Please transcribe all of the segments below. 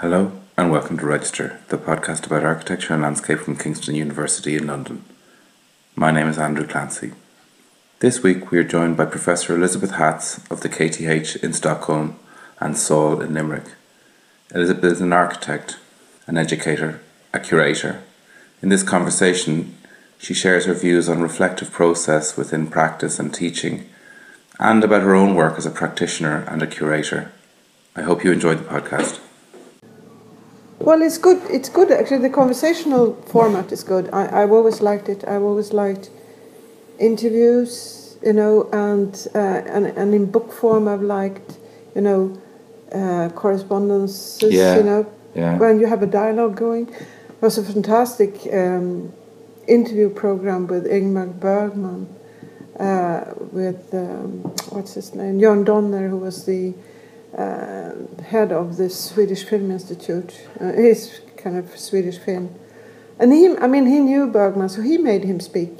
Hello and welcome to Register, the podcast about architecture and landscape from Kingston University in London. My name is Andrew Clancy. This week we are joined by Professor Elizabeth Hatz of the KTH in Stockholm and Saul in Limerick. Elizabeth is an architect, an educator, a curator. In this conversation, she shares her views on reflective process within practice and teaching, and about her own work as a practitioner and a curator. I hope you enjoyed the podcast. Well, it's good. It's good actually. The conversational format is good. I, I've always liked it. I've always liked interviews, you know, and uh, and and in book form, I've liked, you know, uh, correspondences. Yeah, You know, yeah. when you have a dialogue going. It was a fantastic um, interview program with Ingmar Bergman, uh, with um, what's his name, Jörn Donner, who was the head of the Swedish Film Institute. Uh, he's kind of Swedish film, and he, I mean, he knew Bergman, so he made him speak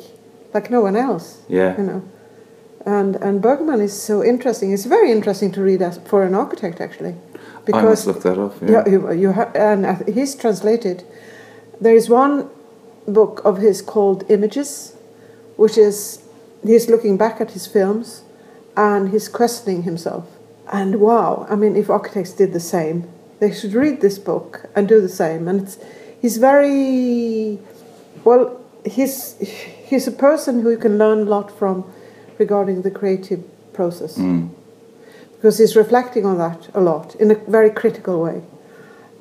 like no one else. Yeah. you know. And and Bergman is so interesting. It's very interesting to read as for an architect actually, I must look that up. Yeah. yeah, you, you ha- and he's translated. There is one book of his called Images, which is he's looking back at his films, and he's questioning himself. And wow, I mean, if architects did the same, they should read this book and do the same. And it's, he's very well. He's he's a person who you can learn a lot from regarding the creative process Mm. because he's reflecting on that a lot in a very critical way.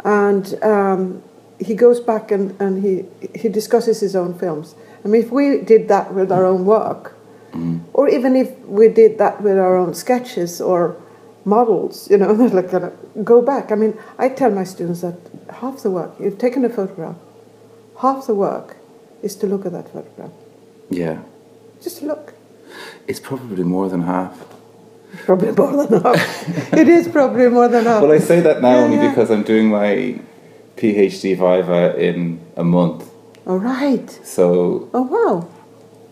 And um, he goes back and, and he, he discusses his own films. I mean, if we did that with our own work, Mm. or even if we did that with our own sketches or models, you know, like go back. I mean, I tell my students that half the work, you've taken a photograph, half the work is to look at that photograph. Yeah. Just look. It's probably more than half. Probably more than half. it is probably more than half. Well, I say that now Yeah, only yeah. because I'm doing my PhD Viva in a month. All right. So, Oh, wow.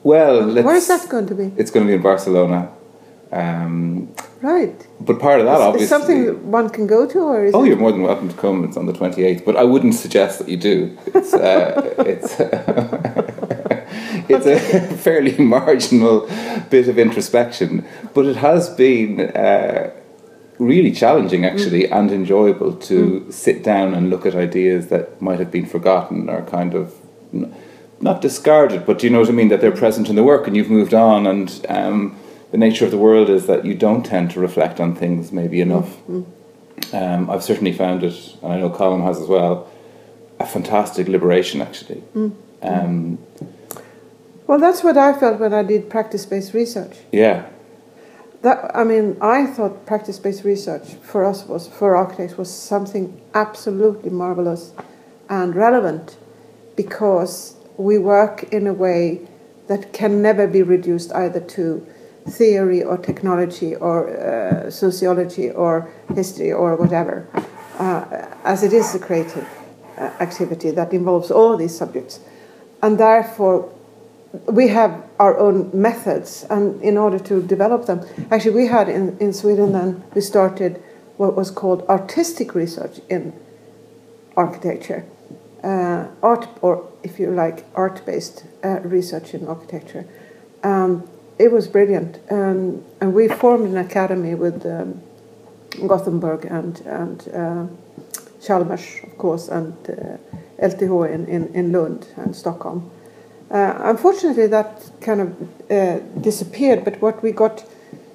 well, let's. Where is that going to be? It's going to be in Barcelona. Um, Right. but part of that, Is- obviously. Is something that one can go to, or is Oh, it? you're more than welcome to come. It's on the 28th, but I wouldn't suggest that you do. It's uh, it's it's a fairly marginal bit of introspection, but it has been uh, really challenging, actually, and enjoyable to sit down and look at ideas that might have been forgotten or kind of n- not discarded, but do you know what I mean? That they're present in the work, and you've moved on, and um, the nature of the world is that you don't tend to reflect on things maybe enough. Um, I've certainly found it, and I know Colin has as well, a fantastic liberation actually. Um, Well, that's what I felt when I did practice-based research. yeah, That I mean, I thought practice-based research for us was for architects was something absolutely marvelous and relevant because we work in a way that can never be reduced either to theory or technology or uh, sociology or history or whatever, uh, as it is a creative uh, activity that involves all these subjects, and therefore we have our own methods and in order to develop them. Actually we had in, in sweden then we started what was called artistic research in architecture. Uh, art or if you like art-based uh, research in architecture. Um, it was brilliant um, and we formed an academy with um, gothenburg and, and uh, chalmers of course and uh, lth in, in, in lund and stockholm uh, unfortunately, that kind of uh, disappeared, but what we got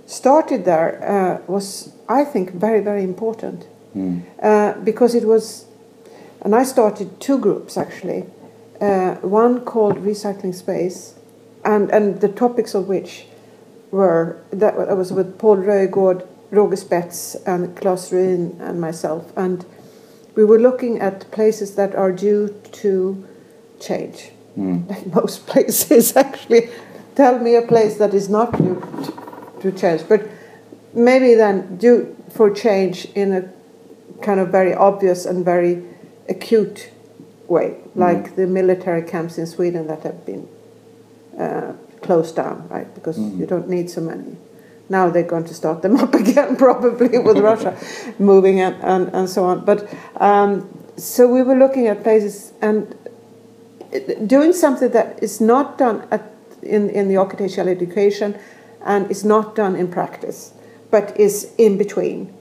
started there uh, was, I think, very, very important Mm. uh, because it was, and I started two groups actually. Uh, one called Recycling Space, and, and the topics of which were that I was with Paul Röjgård, Roger Spets, and Klaus Ruin, and myself, and we were looking at places that are due to change. Mm. like most places actually. Tell me a place that is not due to, to change. But maybe then due for change in a kind of very obvious and very acute way like the military camps in sweden that have been uh, closed down right because Mhm. you don't need so many Now they're going to start them up again, probably with Russia moving and, and, and so on. But um, so we were looking at places and doing something that is not done at, in, in the architectural education and is not done in practice, but is in between.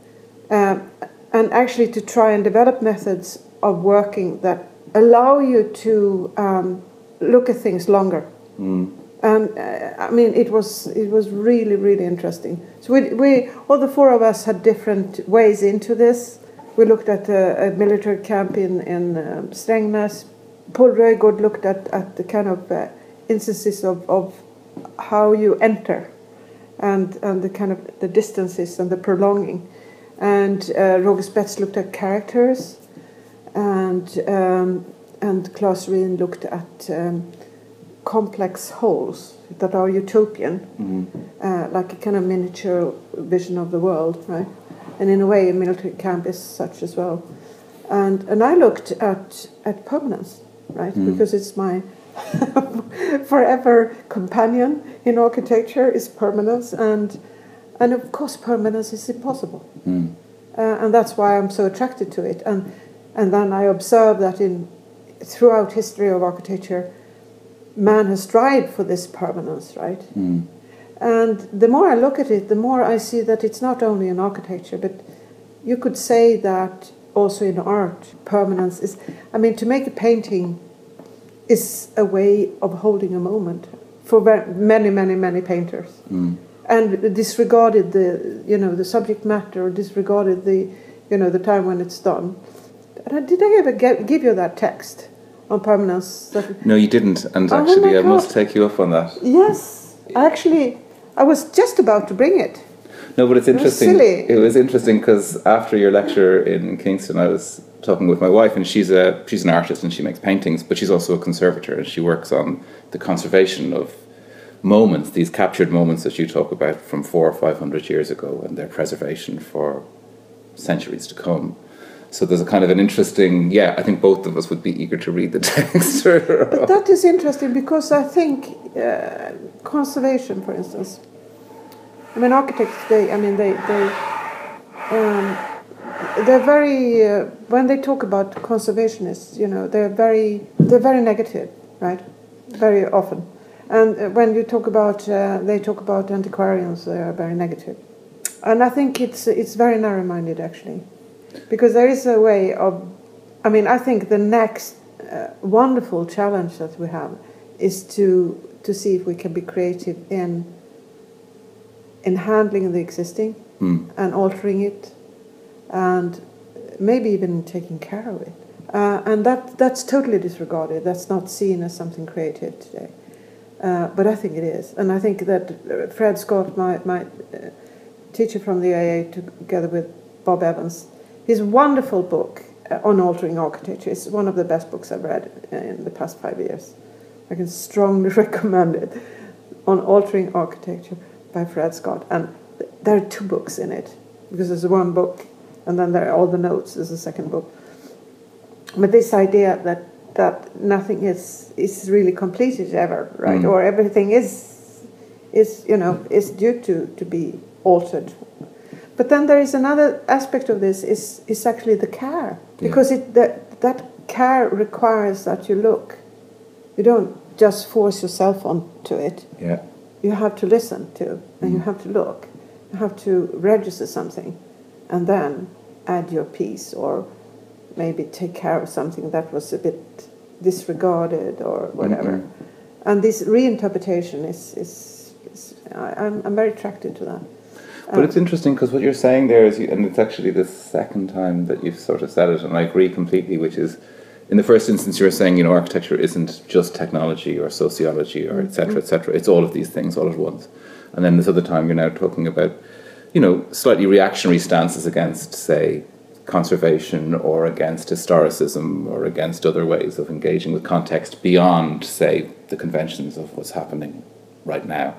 Um, and actually to try and develop methods of working that allow you to um, look at things longer. Mm. And uh, I mean, it was it was really really interesting. So we, we all the four of us had different ways into this. We looked at a, a military camp in in um, Strängnäs. Paul Röjgård looked at at the kind of uh, instances of, of how you enter, and and the kind of the distances and the prolonging. And uh, Roger Spets looked at characters, and um, and Claes Reen looked at um, complex wholes that are utopian, Mm. uh, like a kind of miniature vision of the world, right? And in a way, a military camp is such as well. And and I looked at at permanence, right? Mm. Because it's my forever companion in architecture is permanence, and and of course permanence is impossible, Mm. uh, and that's why I'm so attracted to it. And and then I observe that in throughout history of architecture, man has strived for this permanence, right? Mm. And the more I look at it, the more I see that it's not only in architecture, but you could say that also in art, permanence is. I mean, to make a painting is a way of holding a moment for many, many, many painters, Mm. and disregarded the, you know, the subject matter, or disregarded the, you know, the time when it's done. And Did I ever get, give you that text on permanence? No, you didn't. And Oh actually, I must take you up on that. yes, actually, I was just about to bring it. No, but it's was interesting. silly. It was interesting because after your lecture in Kingston, I was talking with my wife, and she's a she's an artist and she makes paintings, but she's also a conservator and she works on the conservation of moments, these captured moments that you talk about from four or five hundred years ago, and their preservation for centuries to come. So there's a kind of an interesting, yeah. I think both of us would be eager to read the text. But that is interesting because I think uh, conservation, for instance. I mean, architects. They, I mean, they, they, um, they're very. Uh, when they talk about conservationists, you know, they're very, they're very negative, right? Very often, and uh, when you talk about, uh, they talk about antiquarians, they are very negative, and I think it's it's very narrow-minded actually, because there is a way of. I mean, I think the next uh, wonderful challenge that we have is to to see if we can be creative in in handling the existing Hmm. and altering it, and maybe even taking care of it. Uh, and that that's totally disregarded. That's not seen as something creative today. Uh, but I think it is, and I think that Fred Scott, my my uh, teacher from the AA, together with Bob Evans, his wonderful book uh, on altering architecture is one of the best books I've read in the past five years. I can strongly recommend it on altering architecture by Fred Scott. And there are two books in it because there's one book and then there are all the notes. There's a second book. But this idea that that nothing is is really completed ever, right? Mm. Or everything is is you know is due to to be altered. But then there is another aspect of this is is actually the care because it that that care requires that you look. You don't just force yourself onto it. Yeah. You have to listen to, and you Mm. have to look. You have to register something, and then add your piece, or maybe take care of something that was a bit disregarded or whatever. Mhm. And this reinterpretation is is, is I, I'm I'm very attracted to that. But Um, it's interesting because what you're saying there is, you, and it's actually the second time that you've sort of said it, and I agree completely. Which is, in the first instance, you were saying, you know, architecture isn't just technology or sociology or et cetera, et cetera. It's all of these things all at once. And then this other time, you're now talking about, you know, slightly reactionary stances against, say, conservation or against historicism or against other ways of engaging with context beyond, say, the conventions of what's happening right now.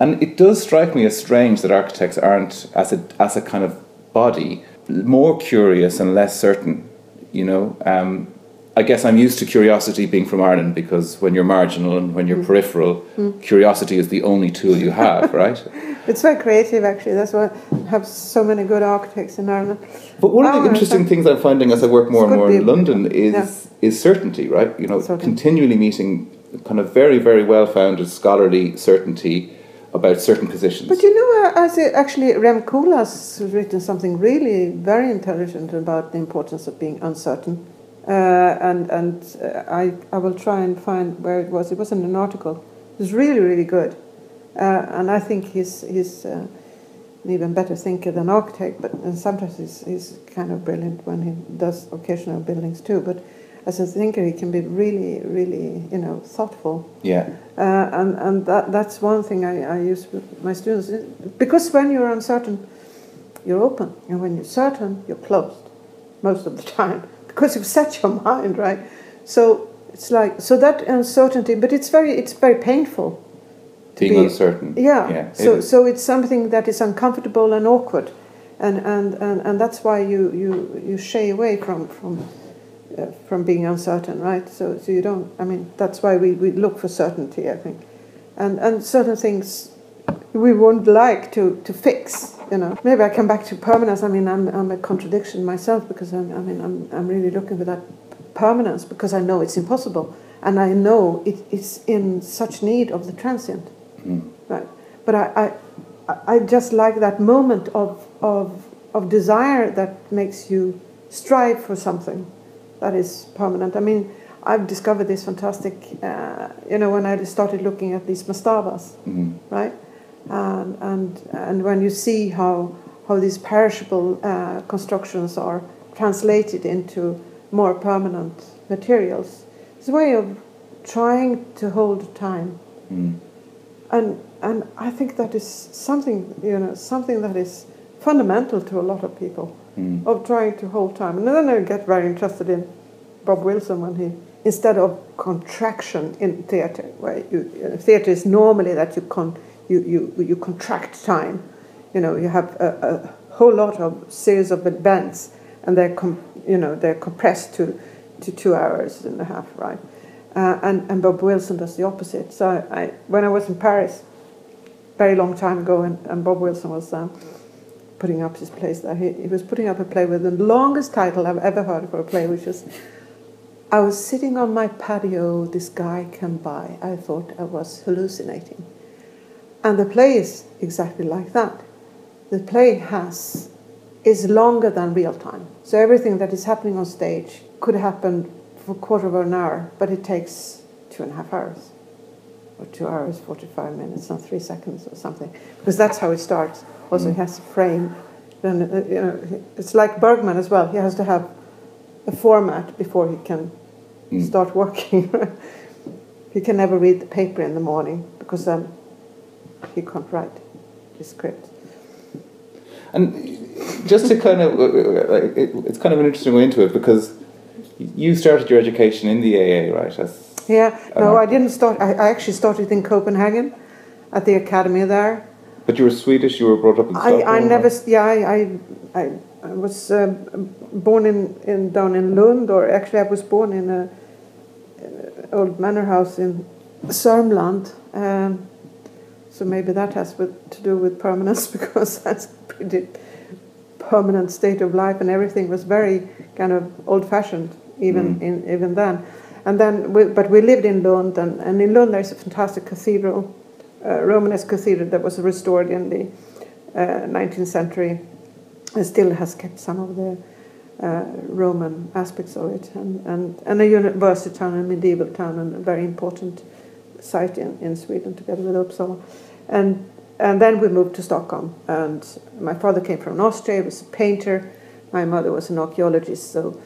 And it does strike me as strange that architects aren't, as a, as a kind of body, more curious and less certain, you know. Um, I guess I'm used to curiosity being from Ireland because when you're marginal and when you're Mm. peripheral, curiosity is the only tool you have, right? It's very creative, actually. That's why I have so many good architects in Ireland. But one of Oh, the interesting things I'm finding as I work more and more in London is yeah. is certainty, right? You know, continually meeting kind of very, very well founded scholarly certainty about certain positions. But you know, uh, as it, actually, Rem Koolhaas has written something really very intelligent about the importance of being uncertain. Uh, and and uh, I, I will try and find where it was. It was in an article. It was really, really good. Uh, and I think he's, he's uh, an even better thinker than architect, but and sometimes he's, he's kind of brilliant when he does occasional buildings too. But as a thinker, he can be really, really, you know, thoughtful. yeah. Uh, and and that, that's one thing I, I use with my students. Because when you're uncertain, you're open. And when you're certain, you're closed most of the time. Because you've set your mind, right? So it's like, so that uncertainty, but it's very, it's very painful. to Being be- uncertain. Yeah. Yeah, so, is. so it's something that is uncomfortable and awkward. And, and, and, and that's why you, you, you shy away from, from, uh, from being uncertain, right? So, so you don't, I mean, that's why we, we look for certainty, I think. And, and certain things we wouldn't like to, to fix, you know. Maybe I come back to permanence. I mean, I'm, I'm a contradiction myself because I'm, I mean, I'm, I'm really looking for that permanence because I know it's impossible. And I know it, it's in such need of the transient. Mm. Right. But I, I, I just like that moment of, of, of desire that makes you strive for something that is permanent. I mean, I've discovered this fantastic, uh, you know, when I started looking at these mastabas, Mm. right? And, and, and when you see how, how these perishable uh, constructions are translated into more permanent materials, it's a way of trying to hold time Mm. and and I think that is something you know something that is fundamental to a lot of people Mm. of trying to hold time. And then I get very interested in Bob Wilson when he instead of contraction in theater, where you, know, theater is normally that you con you, you you contract time. You know, you have a, a whole lot of series of events, and they're com- you know they're compressed to to two hours and a half, right? Uh, and, and Bob Wilson does the opposite. So I, when I was in Paris, very long time ago, and, and Bob Wilson was um, putting up his plays there, he, he was putting up a play with the longest title I've ever heard for a play, which is I was sitting on my patio, this guy came by. I thought I was hallucinating. And the play is exactly like that. The play has is longer than real time. So everything that is happening on stage could happen for a quarter of an hour, but it takes two and a half hours, or two hours, 45 minutes, not three seconds or something, because that's how it starts. Also, he has a frame. Then, uh, you know, it's like Bergman as well. He has to have a format before he can Mm. start working. he can never read the paper in the morning because then he can't write his script. And just to kind of, uh, it, it's kind of an interesting way into it because you started your education in the AA, right? As, Yeah, no, I didn't start. I, I actually started in Copenhagen at the academy there. but you were Swedish, you were brought up in I, Stockholm. I never, or- yeah, I, I, I, I was uh, born in, in down in Lund, or actually I was born in a, uh old manor house in Sörmland. Um, so maybe that has with, to do with permanence because that's a pretty permanent state of life, and everything was very kind of old-fashioned even Mm. in even then. And then, we, but we lived in Lund, and, and in Lund there's a fantastic cathedral, uh, Romanesque cathedral that was restored in the uh, 19th century and still has kept some of the uh, Roman aspects of it, and, and, and a university town, a medieval town, and a very important site in, in Sweden together with Uppsala. And, and then we moved to Stockholm, and my father came from Austria, he was a painter, my mother was an archaeologist, so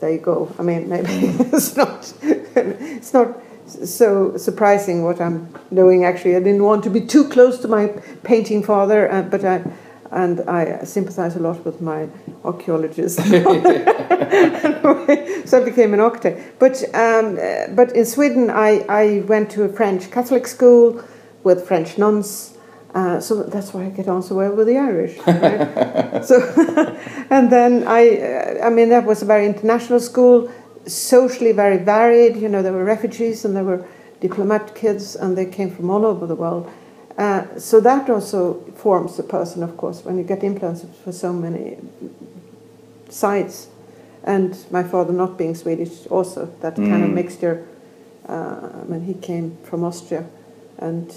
there you go. I mean, maybe it's not, it's not so surprising what I'm doing. Actually, I didn't want to be too close to my painting father, uh, but I and I sympathize a lot with my archaeologist. so I became an architect. But um, uh, but in Sweden, I, I went to a French Catholic school with French nuns. Uh, so that's why I get on so well with the Irish. Right? so, and then I, uh, I mean, that was a very international school. socially very varied. You know, there were refugees and there were diplomat kids, and they came from all over the world. Uh, so that also forms the person, of course, when you get influences for so many sides. And my father not being Swedish, also that kind of Mm. mixture. Uh, I mean, he came from Austria, and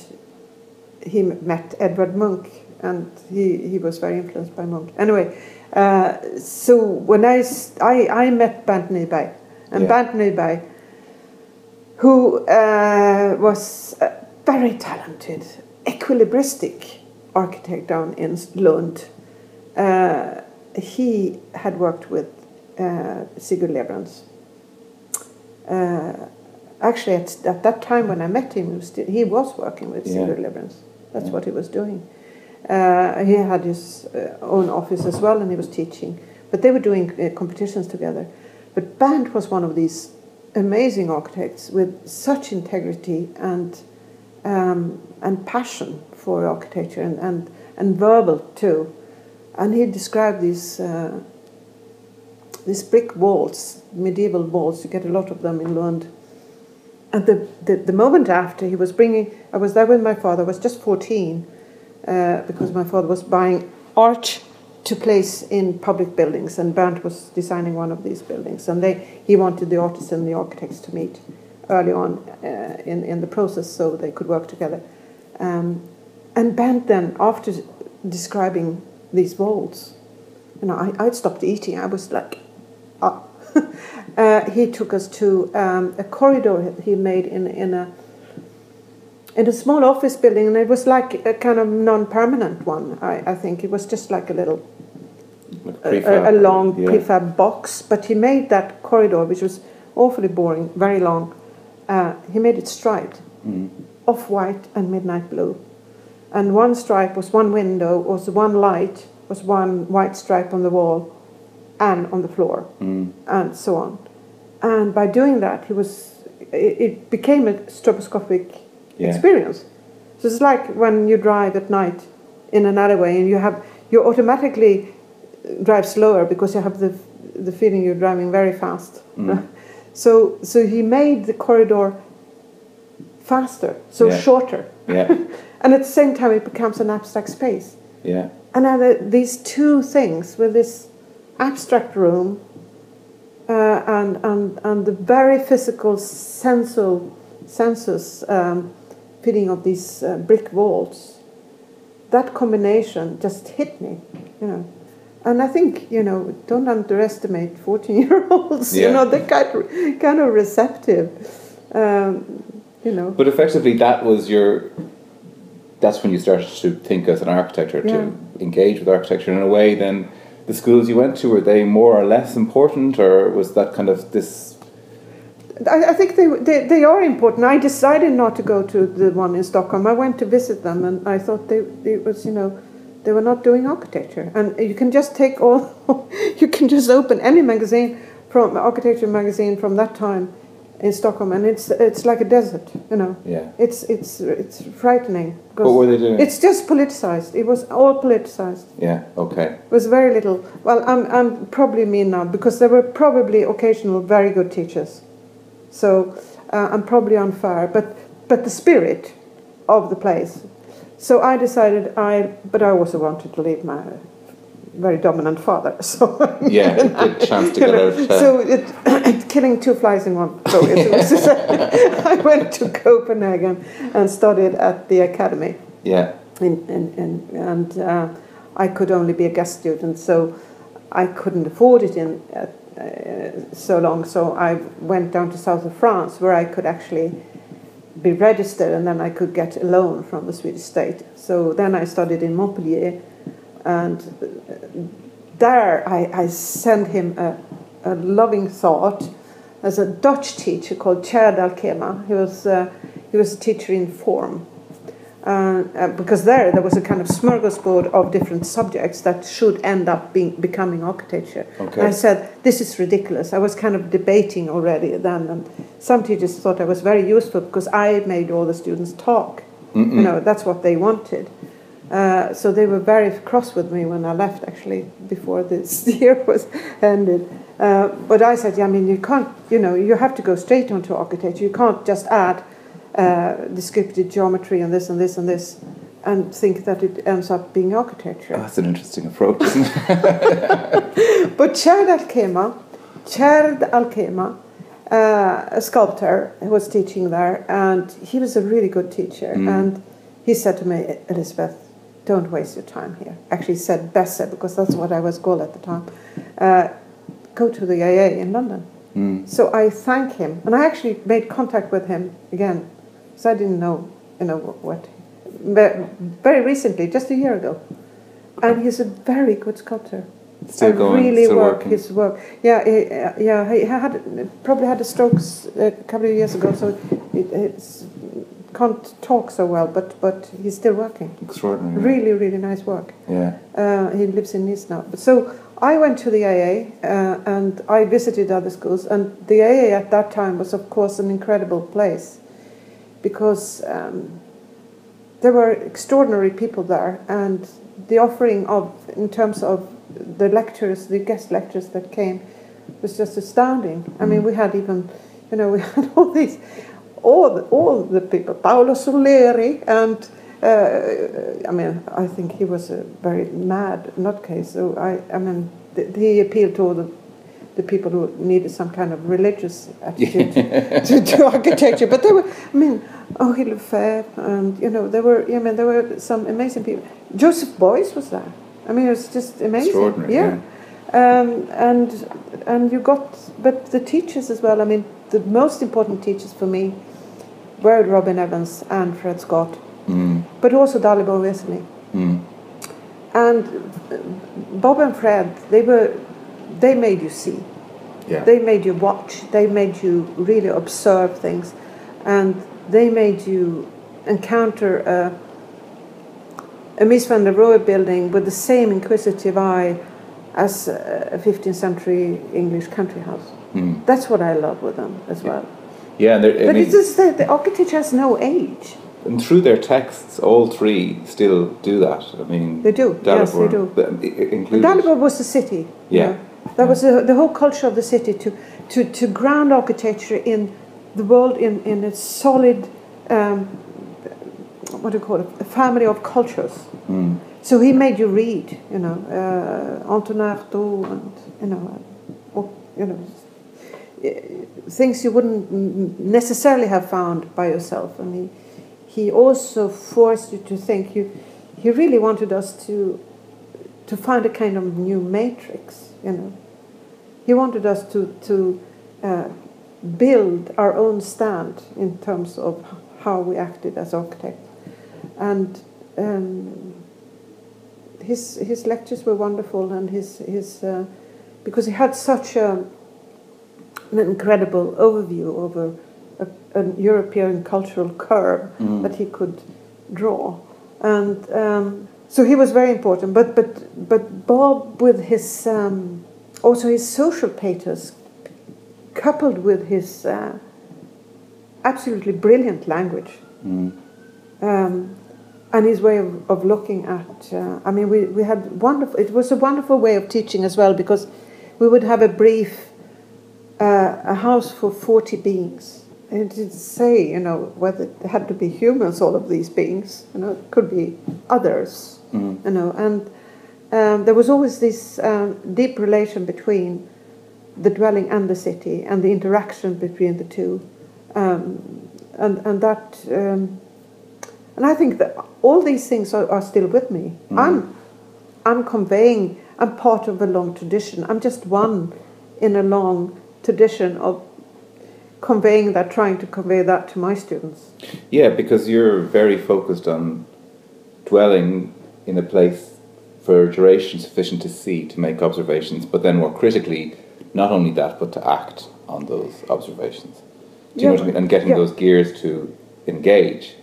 he met Edvard Munch, and he, he was very influenced by Munch. Anyway, uh, so when I, I, I met Bernt Nyberg, and Yeah. Bernt Nyberg, who uh, was a very talented, equilibristic architect down in Lund, uh, he had worked with uh, Sigurd Lewerentz. Uh, actually, at, at that time when I met him, he was, still, he was working with Yeah. Sigurd Lewerentz. That's Yeah. what he was doing. Uh, he had his uh, own office as well, and he was teaching. But they were doing uh, competitions together. But Bernt was one of these amazing architects with such integrity and um, and passion for architecture and, and, and verbal too. And he described these uh, these brick walls, medieval walls. You get a lot of them in Lund. And the, the, the moment after, he was bringing. I was there with my father. Was just fourteen, uh, because my father was buying art to place in public buildings, and Bernt was designing one of these buildings. And they, he wanted the artists and the architects to meet early on uh, in, in the process so they could work together. Um, and Bernt then, after describing these walls, you know, I, I'd stopped eating. I was like, ah. uh, he took us to um, a corridor he made in, in a in a small office building, and it was like a kind of non-permanent one. I, I think it was just like a little prefab, a, a long yeah. prefab box, but he made that corridor, which was awfully boring, very long. Uh, he made it striped, Mm. off white and midnight blue, and one stripe was one window, was one light, was one white stripe on the wall, and on the floor, Mm. and so on. And by doing that, he was it, became a stroboscopic Yeah. experience. So it's like when you drive at night in an alleyway and you have you automatically drive slower because you have the the feeling you're driving very fast. Mm. So so he made the corridor faster, so Yeah. shorter, Yeah. and at the same time it becomes an abstract space. Yeah. And now the, these two things with this abstract room uh, and, and, and the very physical sensual, sensus um, fitting of these uh, brick walls, that combination just hit me, you know. And I think, you know, don't underestimate 14 year olds, Yeah. you know, they're kind of, kind of receptive, um, you know. But effectively, that was your. That's when you started to think as an architect or Yeah. to engage with architecture in a way. Then the schools you went to were they more or less important, or was that kind of this? I, I think they, they they are important. I decided not to go to the one in Stockholm. I went to visit them, and I thought they it was you know they were not doing architecture. And you can just take all you can just open any magazine from architecture magazine from that time in Stockholm, and it's it's like a desert. You know, Yeah. it's it's it's frightening. What were they doing? It's just politicized. It was all politicized. Yeah. Okay. It was very little. Well, I'm, I'm probably mean now because there were probably occasional very good teachers. So uh, I'm probably unfair, but but the spirit of the place. So I decided I, but I also wanted to leave my very dominant father. So Yeah. Good chance to get know, out. town. so it, it's killing two flies in one So it. I went to Copenhagen and studied at the academy yeah. in, in, in, and uh, I could only be a guest student, so I couldn't afford it in uh, uh, so long. So I went down to south of France, where I could actually be registered, and then I could get a loan from the Swedish state. So then I studied in Montpellier, and there I, I sent him a, a loving thought. As a Dutch teacher called Tjeerd Alkema, he was uh, he was a teacher in form, uh, uh, because there there was a kind of smorgasbord of different subjects that should end up being becoming architecture. Okay. And I said this is ridiculous. I was kind of debating already then, and some teachers thought I was very useful because I made all the students talk. Mm-mm. You know that's what they wanted. Uh, so they were very cross with me when I left, actually, before this year was ended. Uh, but I said, yeah, I mean, you can't, you know, you have to go straight onto architecture. You can't just add uh, descriptive geometry and this and this and this and think that it ends up being architecture. Oh, that's an interesting approach, isn't it? but Tjeerd Alkema, Tjeerd Alkema, uh, a sculptor who was teaching there, and he was a really good teacher. Mm. And he said to me, Elizabeth, don't waste your time here. Actually, said Besse, because that's what I was called at the time. Uh, go to the AA in London. Mm. So I thank him, and I actually made contact with him again, because I didn't know, you know, what. But very recently, just a year ago, and he's a very good sculptor. Still I going, really still work working. his work. Yeah, he, uh, yeah. He had probably had a stroke a couple of years ago, so it, it's can't talk so well. But but he's still working. Extraordinary. Really, really nice work. Yeah. Uh, he lives in Nice now. But so I went to the AA uh, and I visited other schools, and the AA at that time was, of course, an incredible place because um, there were extraordinary people there, and the offering of, in terms of the lectures, the guest lectures that came, was just astounding. I mean, we had even, you know, we had all these, all the, all the people, Paolo Soleri, and uh, I mean, I think he was a very mad nutcase. So I, I mean, th- he appealed to all the, the people who needed some kind of religious attitude to, to architecture. But there were, I mean, Henri Lefebvre, and you know, there were, I mean, there were some amazing people. Joseph Beuys was there. I mean, it was just amazing. Extraordinary, yeah. Um, and and you got, but the teachers as well. I mean, the most important teachers for me were Robin Evans and Fred Scott, Mm. but also Dalibor Vesely. Mm. And uh, Bob and Fred, they were, they made you see. Yeah. They made you watch. They made you really observe things, and they made you encounter a, a Mies van der Rohe building with the same inquisitive eye as a 15th century English country house. Mm. That's what I love with them as well. Yeah, and, they're- I But mean, it's just that the architecture has no age. and through their texts, all three still do that. I mean, They do, yes, they do. the- included. Dalibor was the city. you Yeah. know. That was the, the whole culture of the city to, to, to ground architecture in the world in, in a solid, um, what do you call it, a family of cultures. Mm. So he made you read, you know, uh, Anton Artaud and, you know, uh, or, you know, things you wouldn't necessarily have found by yourself. I mean, he also forced you to think. You, he really wanted us to, to find a kind of new matrix, you know. He wanted us to, to uh, build our own stand in terms of how we acted as architects. And um, his his lectures were wonderful, and his his uh, because he had such a, an incredible overview over a, an European cultural curve Mm. that he could draw, and um, so he was very important. But but but Bob with his um, also his social pathos, coupled with his uh, absolutely brilliant language Mm. um, and his way of, of looking at. Uh, I mean, we, we had wonderful. It was a wonderful way of teaching as well because we would have a brief, uh, a house for forty beings. And it didn't say, you know, whether it had to be humans, all of these beings. You know, it could be others. Mm. You know, and um, there was always this um, deep relation between the dwelling and the city, and the interaction between the two, um, and and that. Um, and I think that all these things are, are still with me. Mm. I'm, I'm conveying. I'm part of a long tradition. I'm just one in a long tradition of conveying that, trying to convey that to my students. Yeah, because you're very focused on dwelling in a place for a duration sufficient to see, to make observations, but then more critically, not only that, but to act on those observations. Do you know Yeah. what I mean? And getting Yeah. those gears to engage,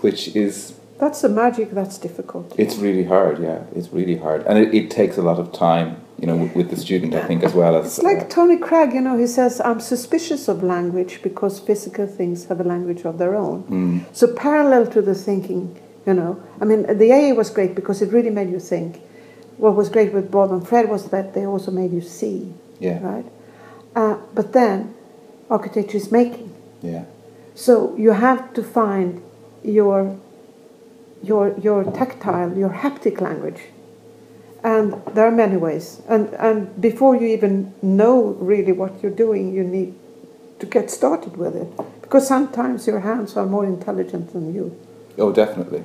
which is, That's the magic. That's difficult. it's really hard, yeah, it's really hard. And it, it takes a lot of time, you know, with, with the student, I think, as well as. It's like Tony Cragg, you know, he says, I'm suspicious of language because physical things have a language of their own. Mm, So, parallel to the thinking, You know, I mean, the AA was great because it really made you think. What was great with Bob and Fred was that they also made you see. Yeah. Right. Uh, but then, architecture is making. Yeah. So you have to find your your your tactile, your haptic language. And there are many ways. And and before you even know really what you're doing, you need to get started with it. Because sometimes your hands are more intelligent than you. Oh, definitely.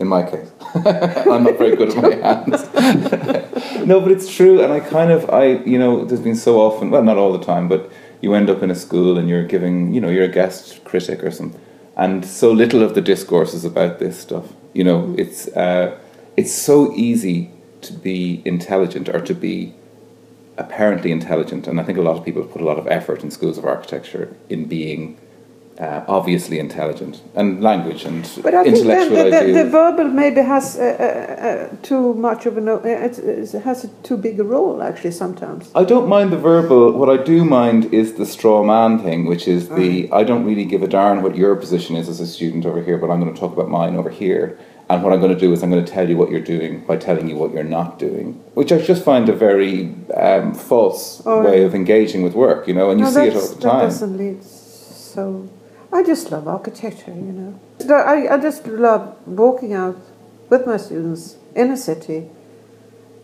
In my case, I'm not very good at my hands. no, but it's true, and I kind of, I, you know, there's been so often, well, not all the time, but you end up in a school and you're giving, you know, you're a guest critic or something, and so little of the discourse is about this stuff. You know, Mm. it's uh, it's so easy to be intelligent or to be apparently intelligent, and I think a lot of people put a lot of effort in schools of architecture in being uh, obviously intelligent and language and But I think then the, the, the verbal maybe has uh, uh, uh, too much of a no, uh, it, it has a too big a role actually sometimes. I don't mind the verbal. What I do mind is the straw man thing, which is the I don't really give a darn what your position is as a student over here, but I'm going to talk about mine over here. And what I'm going to do is I'm going to tell you what you're doing by telling you what you're not doing, which I just find a very um, false Oh, way of engaging with work, you know, and you no, see it all the time. that doesn't lead so. I just love architecture, you know. I, I just love walking out with my students in a city,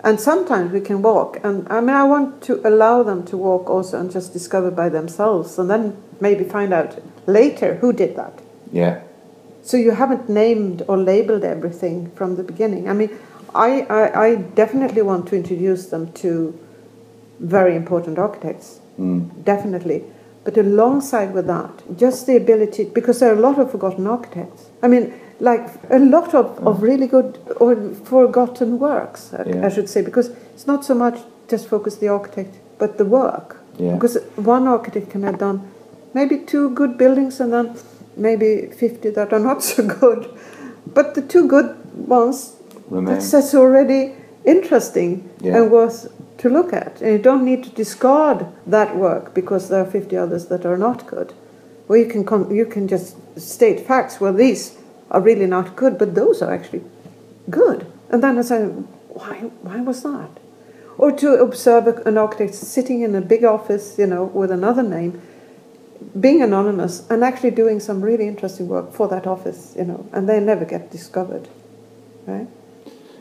and sometimes we can walk. And I mean, I want to allow them to walk also and just discover by themselves, and then maybe find out later who did that. Yeah, So you haven't named or labeled everything from the beginning. I mean, I, I, I definitely want to introduce them to very important architects, mm. definitely. But alongside with that, just the ability, because there are a lot of forgotten architects. I mean, like a lot of, of really good or forgotten works, I- Yeah. I should say, because it's not so much just focus the architect, but the work. yeah, Because one architect can have done maybe two good buildings and then maybe 50 that are not so good. But the two good ones, remain. that's, that's already interesting Yeah. and worth to look at. And you don't need to discard that work because there are 50 others that are not good. Or you can, con- you can just state facts. Well, these are really not good, but those are actually good. And then I say, why, why was that? Or to observe an architect sitting in a big office, you know, with another name, being anonymous and actually doing some really interesting work for that office, you know, and they never get discovered, right?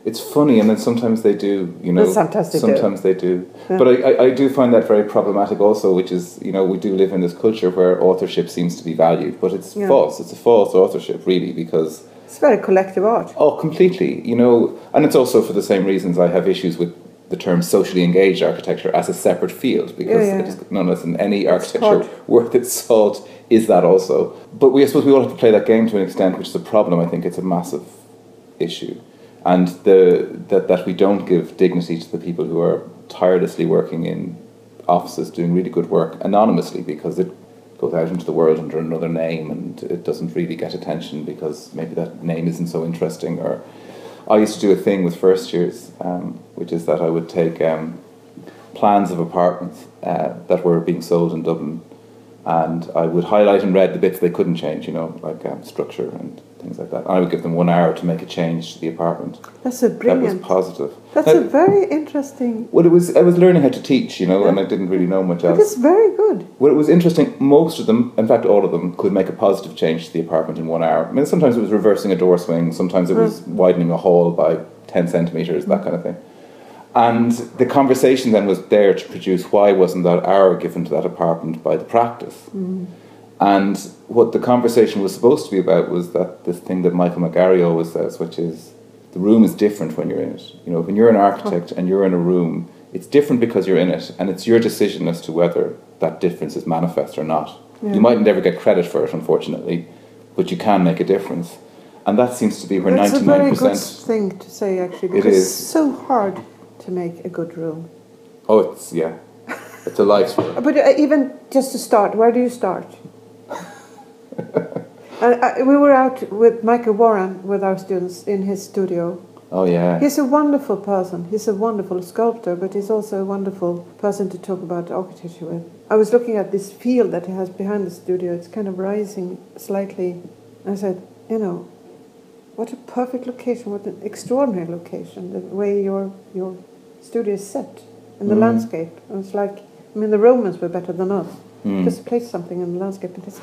It's funny, and then sometimes they do, you know. Well, sometimes they do. sometimes they do. Yeah. But I, I, I do find that very problematic also, which is, you know, we do live in this culture where authorship seems to be valued, but it's Yeah. false. It's a false authorship, really, because, It's very collective art. oh, completely, you know, and it's also for the same reasons I have issues with the term socially engaged architecture as a separate field, because Yeah, yeah. it is nonetheless in any architecture hard. worth its salt is that also. But we, I suppose we all have to play that game to an extent, which is a problem. I think it's a massive issue. And the, that, that we don't give dignity to the people who are tirelessly working in offices doing really good work anonymously because it goes out into the world under another name and it doesn't really get attention because maybe that name isn't so interesting. Or I used to do a thing with first years, um, which is that I would take um, plans of apartments uh, that were being sold in Dublin and I would highlight in red the bits they couldn't change, you know, like um, structure and things like that. I would give them one hour to make a change to the apartment. That's a brilliant. That was positive. That's Now- a very interesting. well, it was. I was learning how to teach, you know, and I didn't really know much It else. is very good. Well, it was interesting. Most of them, in fact, all of them, could make a positive change to the apartment in one hour. I mean, sometimes it was reversing a door swing. Sometimes it was mm. widening a hall by ten centimeters, that kind of thing. And the conversation then was there to produce why wasn't that hour given to that apartment by the practice. Mm. And what the conversation was supposed to be about was that this thing that Michael McGarry always says, which is the room is different when you're in it. You know, when you're an architect and you're in a room, it's different because you're in it, and it's your decision as to whether that difference is manifest or not. Yeah. You might never get credit for it, unfortunately, but you can make a difference. And that seems to be where ninety nine percent. It's a very good thing to say, actually, because is. it's so hard to make a good room. Oh, it's yeah, it's a life's But uh, even just to start, where do you start? And, uh, we were out with Michael Warren with our students in his studio. Oh yeah, He's a wonderful person. He's a wonderful sculptor, but he's also a wonderful person to talk about architecture with. I was looking at this field that he has behind the studio. It's kind of rising slightly. I said, you know, what a perfect location! What an extraordinary location! The way your your studio is set in the Mm. landscape. And it's like, I mean, the Romans were better than us. Mm. Just place something in the landscape, and, it's,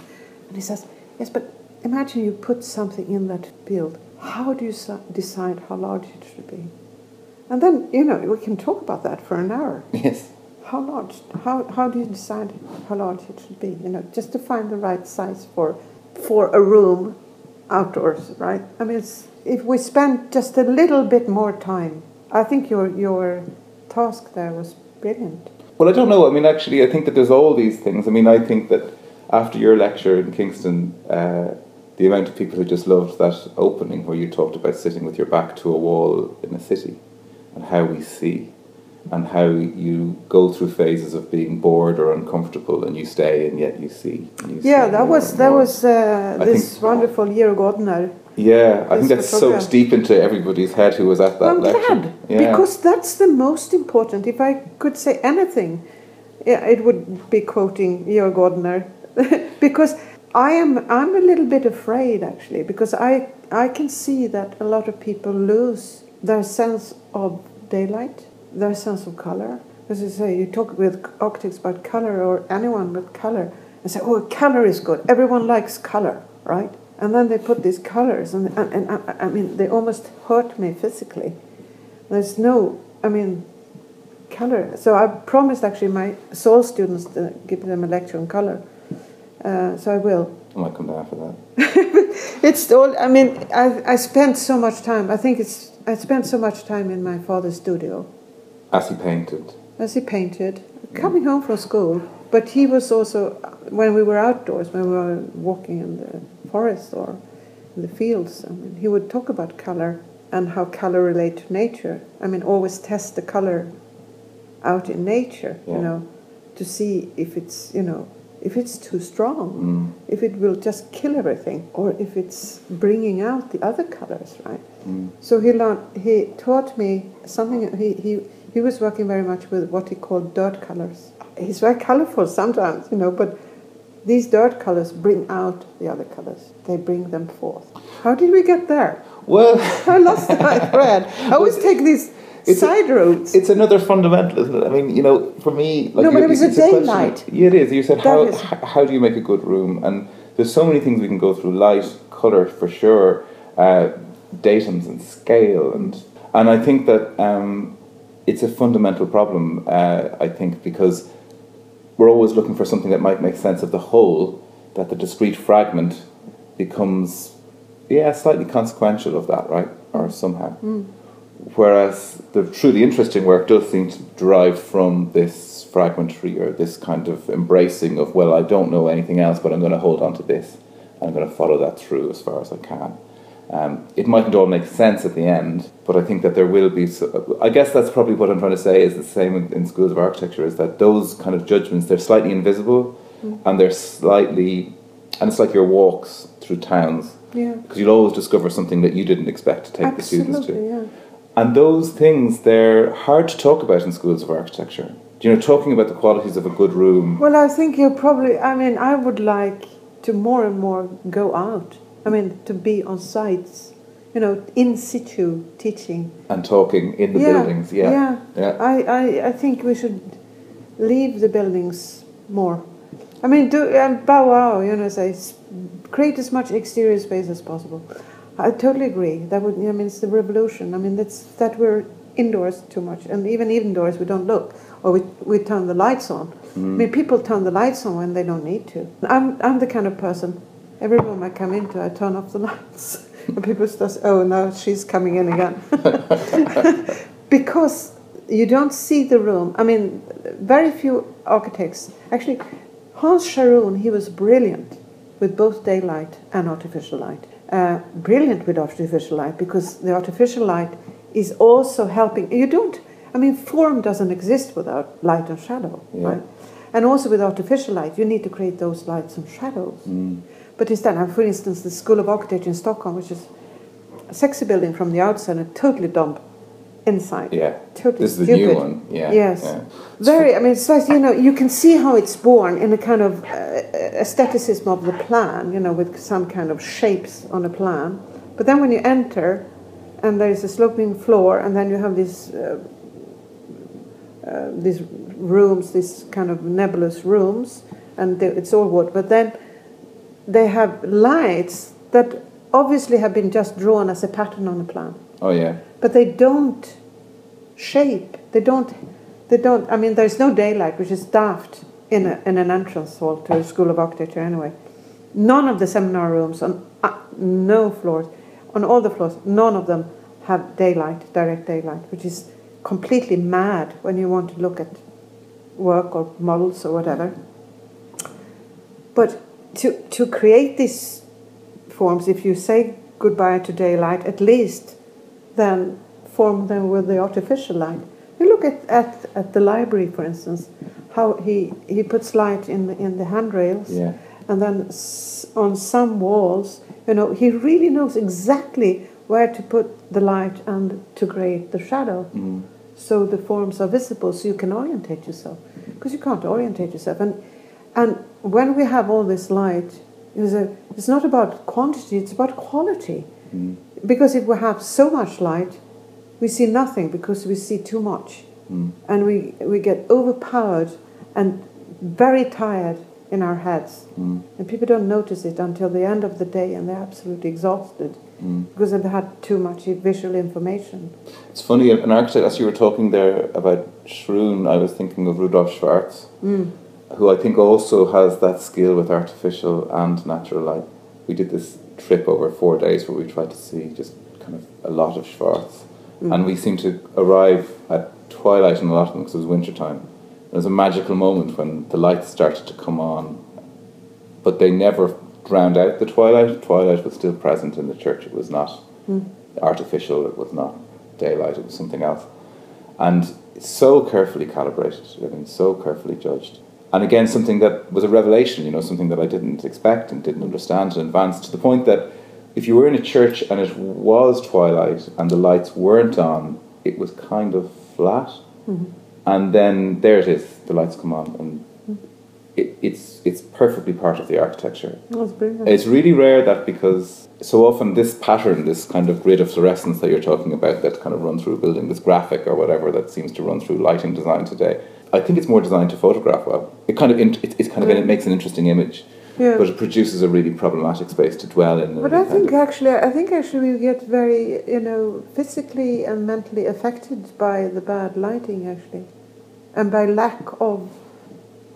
and he says, yes, but imagine you put something in that field. How do you decide how large it should be? And then you know we can talk about that for an hour. Yes. How large? How, how do you decide how large it should be? You know, just to find the right size for for a room outdoors, right? I mean, it's, if we spend just a little bit more time, I think your your task there was brilliant. Well, I don't know. I mean, actually, I think that there's all these things. I mean, I think that after your lecture in Kingston, uh, the amount of people who just loved that opening where you talked about sitting with your back to a wall in a city and how we see and how you go through phases of being bored or uncomfortable and you stay and yet you see. you Yeah, that was that was uh, this think- wonderful Jörn Donner. Yeah, I think photograph. soaked deep into everybody's head who was at that I'm lecture. glad Yeah. because that's the most important. If I could say anything, yeah, it would be quoting Jörn Donner, because I am I'm a little bit afraid actually because I I can see that a lot of people lose their sense of daylight, their sense of color. As you say, you talk with architects about color or anyone with color and say, oh, color is good. Everyone likes color, right? And then they put these colors, and, and, and I, I mean, they almost hurt me physically. There's no, I mean, color. So I promised actually my soul students to give them a lecture on color. Uh, so I will. I might come down for that. It's all. I mean, I I spent so much time. I think it's. I spent so much time in my father's studio As he painted. as he painted, coming home from school. But he was also when we were outdoors, when we were walking in the forest or in the fields. I mean, he would talk about color and how color relate to nature. I mean, always test the color out in nature. Yeah. You know, to see if it's you know if it's too strong Mm. if it will just kill everything or if it's bringing out the other colors, right? Mm. So he learned, he taught me something. He, he, he was working very much with what he called dirt colors. He's very colorful sometimes, you know, but these dirt colors bring out the other colors. They bring them forth. How did we get there? Well, I lost my thread. I always take these It's a- side roads. It's another fundamental, isn't it? I mean, you know, for me, like No, but you- it was a daylight. Yeah, it is. You said That how is- how do you make a good room? And there's so many things we can go through: light, color, for sure, uh, datums and scale, and and I think that um, it's a fundamental problem. Uh, I think because we're always looking for something that might make sense of the whole, that the discrete fragment becomes, yeah, slightly consequential of that, right, or somehow. Whereas the truly interesting work does seem to derive from this fragmentary or this kind of embracing of, well, I don't know anything else, but I'm going to hold on to this and I'm going to follow that through as far as I can. Um, it mightn't all make sense at the end, but I think that there will be. So, I guess that's probably what I'm trying to say is the same in, in schools of architecture is that those kind of judgments they're slightly invisible and they're slightly, and it's like your walks through towns yeah, because you'll always discover something that you didn't expect to take the students to. yeah. And those things, they're hard to talk about in schools of architecture. You know, talking about the qualities of a good room. Well, I think you're probably. I mean, I would like to more and more go out. I mean, to be on sites, you know, in situ teaching. And talking in the yeah, buildings, yeah. yeah. Yeah. I, I, I think we should leave the buildings more. I mean, do and bow wow, you know, say create as much exterior space as possible. I totally agree. That would, I mean, it's the revolution. I mean, that's that we're indoors too much, and even indoors we don't look, or we we turn the lights on. I mean, mm-hmm. people turn the lights on when they don't need to. I'm I'm the kind of person. Every room I come into, I turn off the lights, and people just, oh now she's coming in again, because you don't see the room. I mean, very few architects actually. Hans Scharoun, he was brilliant with both daylight and artificial light. Uh, brilliant with artificial light because the artificial light is also helping. You don't. I mean, form doesn't exist without light and shadow, Yeah. right? And also with artificial light, you need to create those lights and shadows. Mm. But instead, for instance, the School of Architecture in Stockholm, which is a sexy building from the outside and totally dumb inside. Yeah. Totally This is the stupid. new one. Yeah. Yes. yeah. Very, I mean, it's like, you know, you can see how it's born in a kind of uh, aestheticism of the plan, you know, with some kind of shapes on a plan. But then when you enter, and there is a sloping floor, and then you have these uh, uh, these rooms, these kind of nebulous rooms, and they, it's all wood. But then they have lights that obviously have been just drawn as a pattern on a plan, Oh yeah. But they don't shape. They don't. They don't. I mean, there's no daylight, which is daft in a, in an entrance hall to a school of architecture anyway. None of the seminar rooms on uh, no floors, on all the floors, none of them have daylight, direct daylight, which is completely mad when you want to look at work or models or whatever. But to to create these forms, if you say goodbye to daylight, at least then form them with the artificial light. You look at, at, at the library, for instance, how he, he puts light in the, in the handrails, Yeah. and then s- on some walls, you know, he really knows exactly where to put the light and to create the shadow. Mm. So the forms are visible, so you can orientate yourself. Because you can't orientate yourself. And, and when we have all this light, it's, a, it's not about quantity, it's about quality. Mm. Because if we have so much light, we see nothing because we see too much. Mm. And we, we get overpowered and very tired in our heads. Mm. And people don't notice it until the end of the day and they're absolutely exhausted Mm. because they've had too much visual information. It's funny, an architect, as you were talking there about Scharoun, I was thinking of Rudolf Schwarz, Mm. who I think also has that skill with artificial and natural light. We did this trip over four days where we tried to see just kind of a lot of Schwarz. Mm. And we seemed to arrive at twilight in a lot of them because it was winter time. It was a magical moment when the lights started to come on, but they never drowned out the twilight. Twilight was still present in the church. It was not Mm. artificial. It was not daylight. It was something else, and so carefully calibrated. I mean, so carefully judged. And again, something that was a revelation. You know, something that I didn't expect and didn't understand in advance. To the point that if you were in a church and it was twilight and the lights weren't on, it was kind of flat. Mhm. And then there it is. The lights come on, and it, it's it's perfectly part of the architecture. That's brilliant. It's really rare that because so often this pattern, this kind of grid of fluorescence that you're talking about, that kind of run through a building, this graphic or whatever that seems to run through lighting design today. I think it's more designed to photograph well. It kind of in, it, it's kind of it makes an interesting image, yeah. but it produces a really problematic space to dwell in. But I think actually, I think actually we get very, you know, physically and mentally affected by the bad lighting actually, and by lack of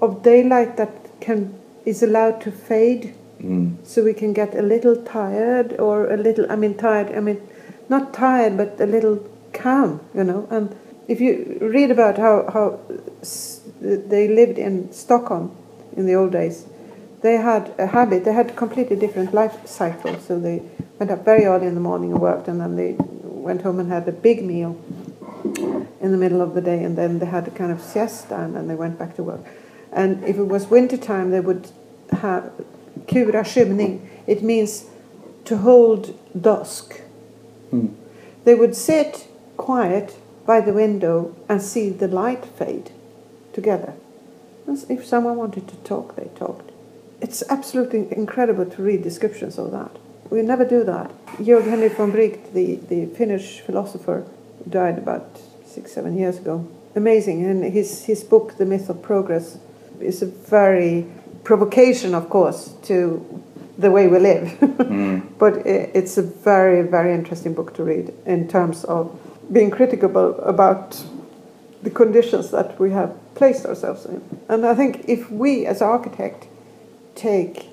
of daylight that can is allowed to fade, Mm, so we can get a little tired or a little. I mean, tired. I mean, not tired, but a little calm. You know, and if you read about how how they lived in Stockholm in the old days, they had a habit. They had a completely different life cycle. So they went up very early in the morning and worked, and then they went home and had a big meal in the middle of the day, and then they had a kind of siesta, and then they went back to work. And if it was winter time, they would have kura skymning. It means to hold dusk. Hmm. They would sit quiet by the window and see the light fade together. And if someone wanted to talk, they talked. It's absolutely incredible to read descriptions of that. We never do that. Georg Henrik von Wright, the, the Finnish philosopher, died about six, seven years ago, amazing. And his, his book, The Myth of Progress, is a very provocation, of course, to the way we live. mm, But it's a very, very interesting book to read in terms of being critical about the conditions that we have placed ourselves in. And I think if we, as architect, take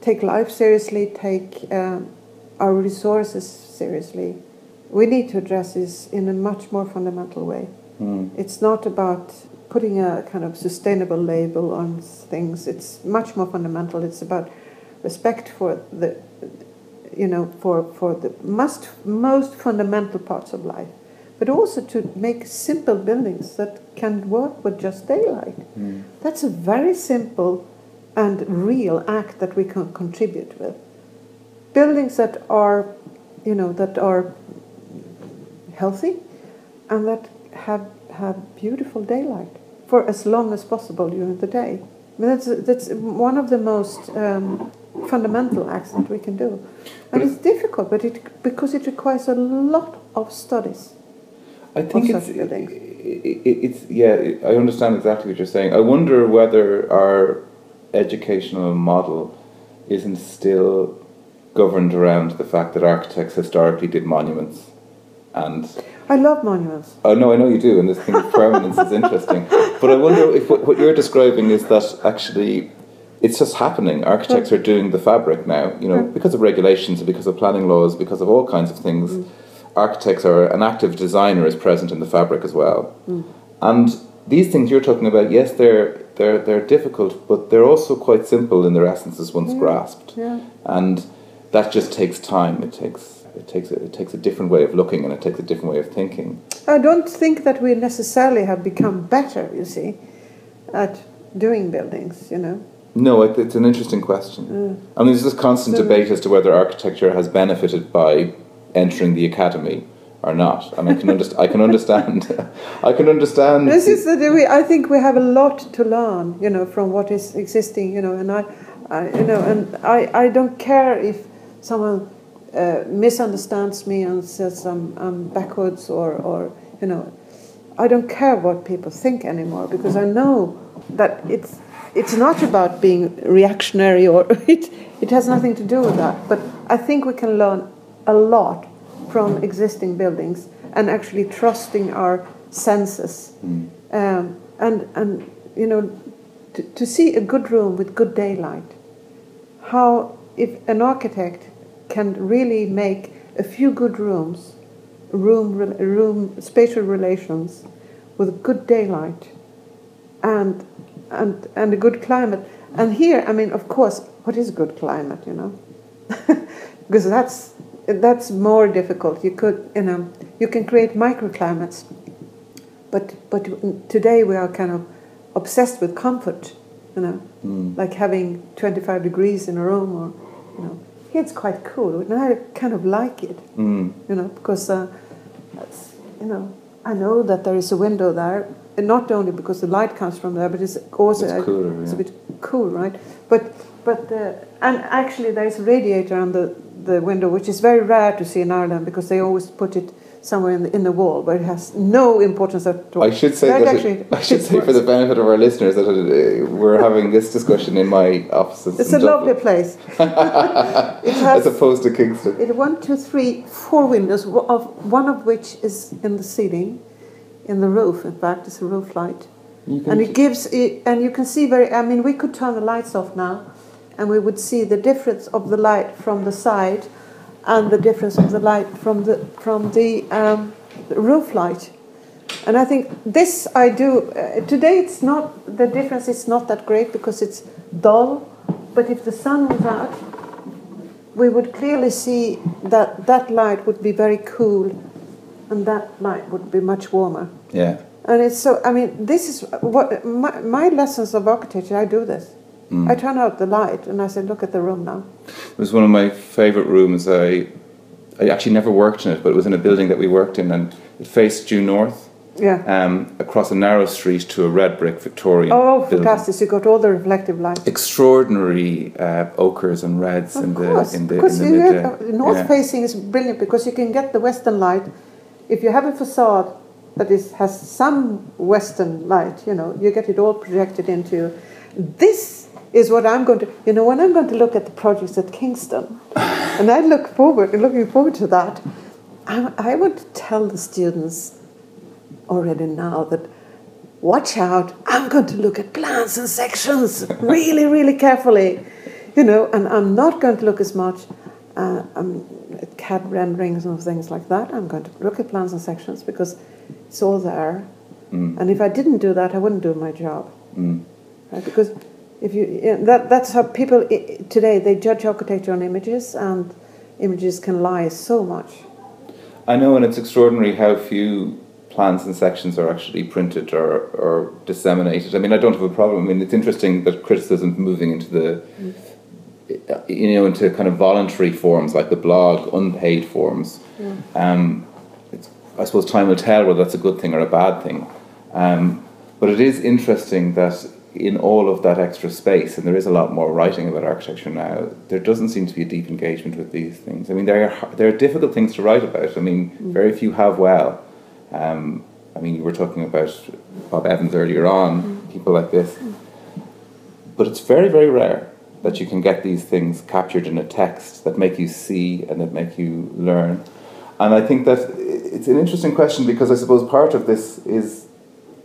take life seriously, take um, our resources seriously, we need to address this in a much more fundamental way. mm, It's not about putting a kind of sustainable label on things. It's much more fundamental. It's about respect for the, you know, for, for the must, most fundamental parts of life, but also to make simple buildings that can work with just daylight. mm. That's a very simple and real act that we can contribute with. Buildings that are, you know, that are healthy and that have have beautiful daylight for as long as possible during the day. I mean, that's that's one of the most um, fundamental accident we can do. And it's difficult, but it because it requires a lot of studies. I think it's, such buildings. i- i- it's yeah. I understand exactly what you're saying. I wonder whether our educational model isn't still governed around the fact that architects historically did monuments, and I love monuments. oh no, I know you do, and this thing of permanence is interesting. But I wonder if what, what you're describing is that actually. It's just happening. Architects are doing the fabric now, you know, because of regulations, because of planning laws, because of all kinds of things. Mm. Architects are an active designer is present in the fabric as well. Mm. And these things you're talking about, yes, they're they're they're difficult, but they're also quite simple in their essences once Yeah. grasped. Yeah. And that just takes time. It takes it takes a, it takes a different way of looking and it takes a different way of thinking. I don't think that we necessarily have become better, you see, at doing buildings, you know. No, it, it's an interesting question. Mm. mean, there's this constant So- debate as to whether architecture has benefited by entering the academy or not. And I can underst- I can understand I can understand This is the we, I think we have a lot to learn, you know, from what is existing, you know, and I, I you know, and I, I don't care if someone uh, misunderstands me and says I'm, I'm backwards or, or, you know, I don't care what people think anymore because I know that it's it's not about being reactionary or it it has nothing to do with that. But I think we can learn a lot from existing buildings and actually trusting our senses. Um, and and you know to, to see a good room with good daylight how if an architect can really make a few good rooms room room spatial relations with good daylight and and and a good climate. And here i mean of course what is good climate you know? Because that's that's more difficult. You could you know you can create microclimates but but today we are kind of obsessed with comfort you know? Mm. like having 25 degrees in a room or you know? Here it's quite cool and i kind of like it Mm. you know? Because uh, that's, you know i know that there is a window there and not only because the light comes from there but it's also It's cooler, it's yeah. a bit cool right but but uh, and actually there is a radiator on the the window which is very rare to see in ireland because they always put it somewhere in the, in the wall but it has no importance at all I should say That that actually- it, I should it say for the benefit of our listeners that uh, we're having this discussion in my offices. it's a lovely place it has as opposed to Kingston. It one, two, three, four windows, of one of which is in the ceiling, in the roof. In fact, it's a roof light, and it gives. It, and you can see very. I mean, we could turn the lights off now, and we would see the difference of the light from the side, and the difference of the light from the from the um, roof light. And I think this I do uh, today. It's not the difference is not that great because it's dull. But if the sun was out, we would clearly see that that light would be very cool and that light would be much warmer. yeah. And it's so, I mean, this is what my, my lessons of architecture, I do this. Mm. I turn out the light and I say, look at the room now. It was one of my favourite rooms. I I actually never worked in it, but it was in a building that we worked in, and it faced due north, Yeah. um, across a narrow street to a red brick Victorian Oh, building. fantastic. You got all the reflective light. Extraordinary uh, ochres and reds Of in course. the in the, in the you mid. get, uh, north yeah. facing is brilliant because you can get the western light. If you have a facade that is, has some western light, you know, you get it all projected into. This is what I'm going to, you know, when I'm going to look at the projects at Kingston, and I look forward, looking forward to that, I, I want to tell the students already now that watch out, I'm going to look at plans and sections really, really carefully, you know, and I'm not going to look as much uh, um, CAD renderings and things like that. I'm going to look at plans and sections because it's all there. Mm. And if I didn't do that, I wouldn't do my job. Mm. Right? Because if you yeah, that that's how people i- today they judge architecture on images, and images can lie so much. I know, and it's extraordinary how few plans and sections are actually printed or, or disseminated. I mean, I don't have a problem. I mean, it's interesting that criticism's moving into the, you know, into kind of voluntary forms like the blog, unpaid forms. Um, it's, I suppose time will tell whether that's a good thing or a bad thing. Um, but it is interesting that in all of that extra space, and there is a lot more writing about architecture now, there doesn't seem to be a deep engagement with these things. I mean, there are, they're difficult things to write about. I mean, mm. very few have well. Um, I mean, you were talking about Bob Evans earlier on, mm. people like this. Mm. But it's very, very rare that you can get these things captured in a text that make you see and that make you learn. And I think that it's an interesting question because I suppose part of this is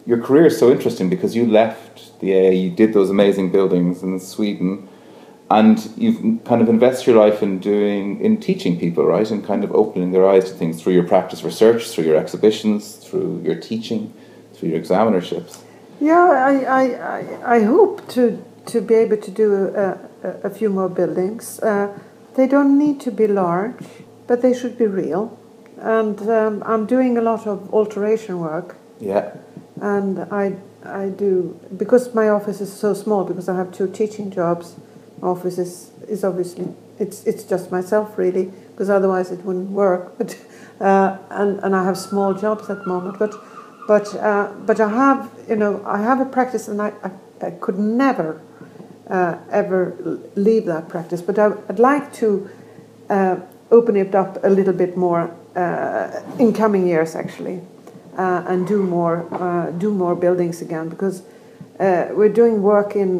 your career is so interesting because you left the AA, you did those amazing buildings in Sweden, and you've kind of invested your life in doing in teaching people, right, and kind of opening their eyes to things through your practice research, through your exhibitions, through your teaching, through your examinerships. Yeah, I, I, I, I hope to to be able to do a, a, few more buildings. Uh, they don't need to be large, but they should be real. And um, I'm doing a lot of alteration work. Yeah and I I do because my office is so small because I have two teaching jobs. My office is, is obviously it's it's just myself really because otherwise it wouldn't work. But uh, and and I have small jobs at the moment. But but uh, but I have you know I have a practice and I I, I could never uh, ever leave that practice. But I, would like to uh, open it up a little bit more uh, in coming years actually uh, and do more uh, do more buildings again because uh, we're doing work in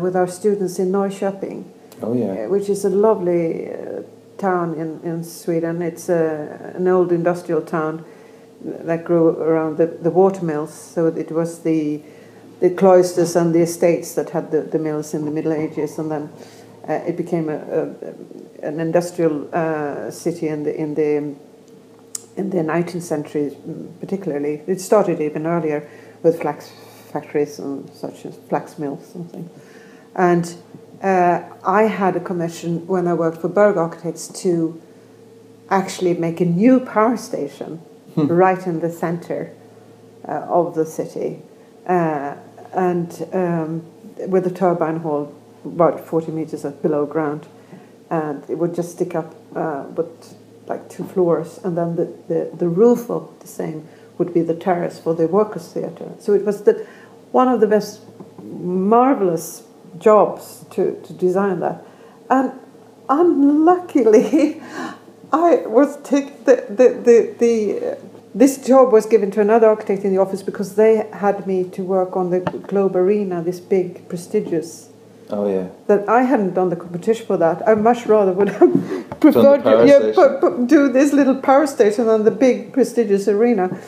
with our students in Norrköping, oh, yeah. which is a lovely town in, in Sweden. It's an old industrial town that grew around the, the watermills. So it was the the cloisters and the estates that had the, the mills in the Middle Ages, and then uh, it became a, a, an industrial uh, city in the in the in the 19th century, particularly. It started even earlier with flax factories and such as flax mills and things. And uh, I had a commission when I worked for Berg Architects to actually make a new power station hmm. right in the center uh, of the city, uh, and um, with a turbine hall about 40 meters below ground, and it would just stick up, uh, but like two floors, and then the, the, the roof of the same would be the terrace for the workers' theatre. So it was the, one of the best marvelous jobs to, to design that. And unluckily, I was take the, the, the, the this job was given to another architect in the office because they had me to work on the Globe Arena, this big, prestigious Oh yeah. That I hadn't done the competition for that. I much rather would have preferred to yeah, do this little power station than the big prestigious arena.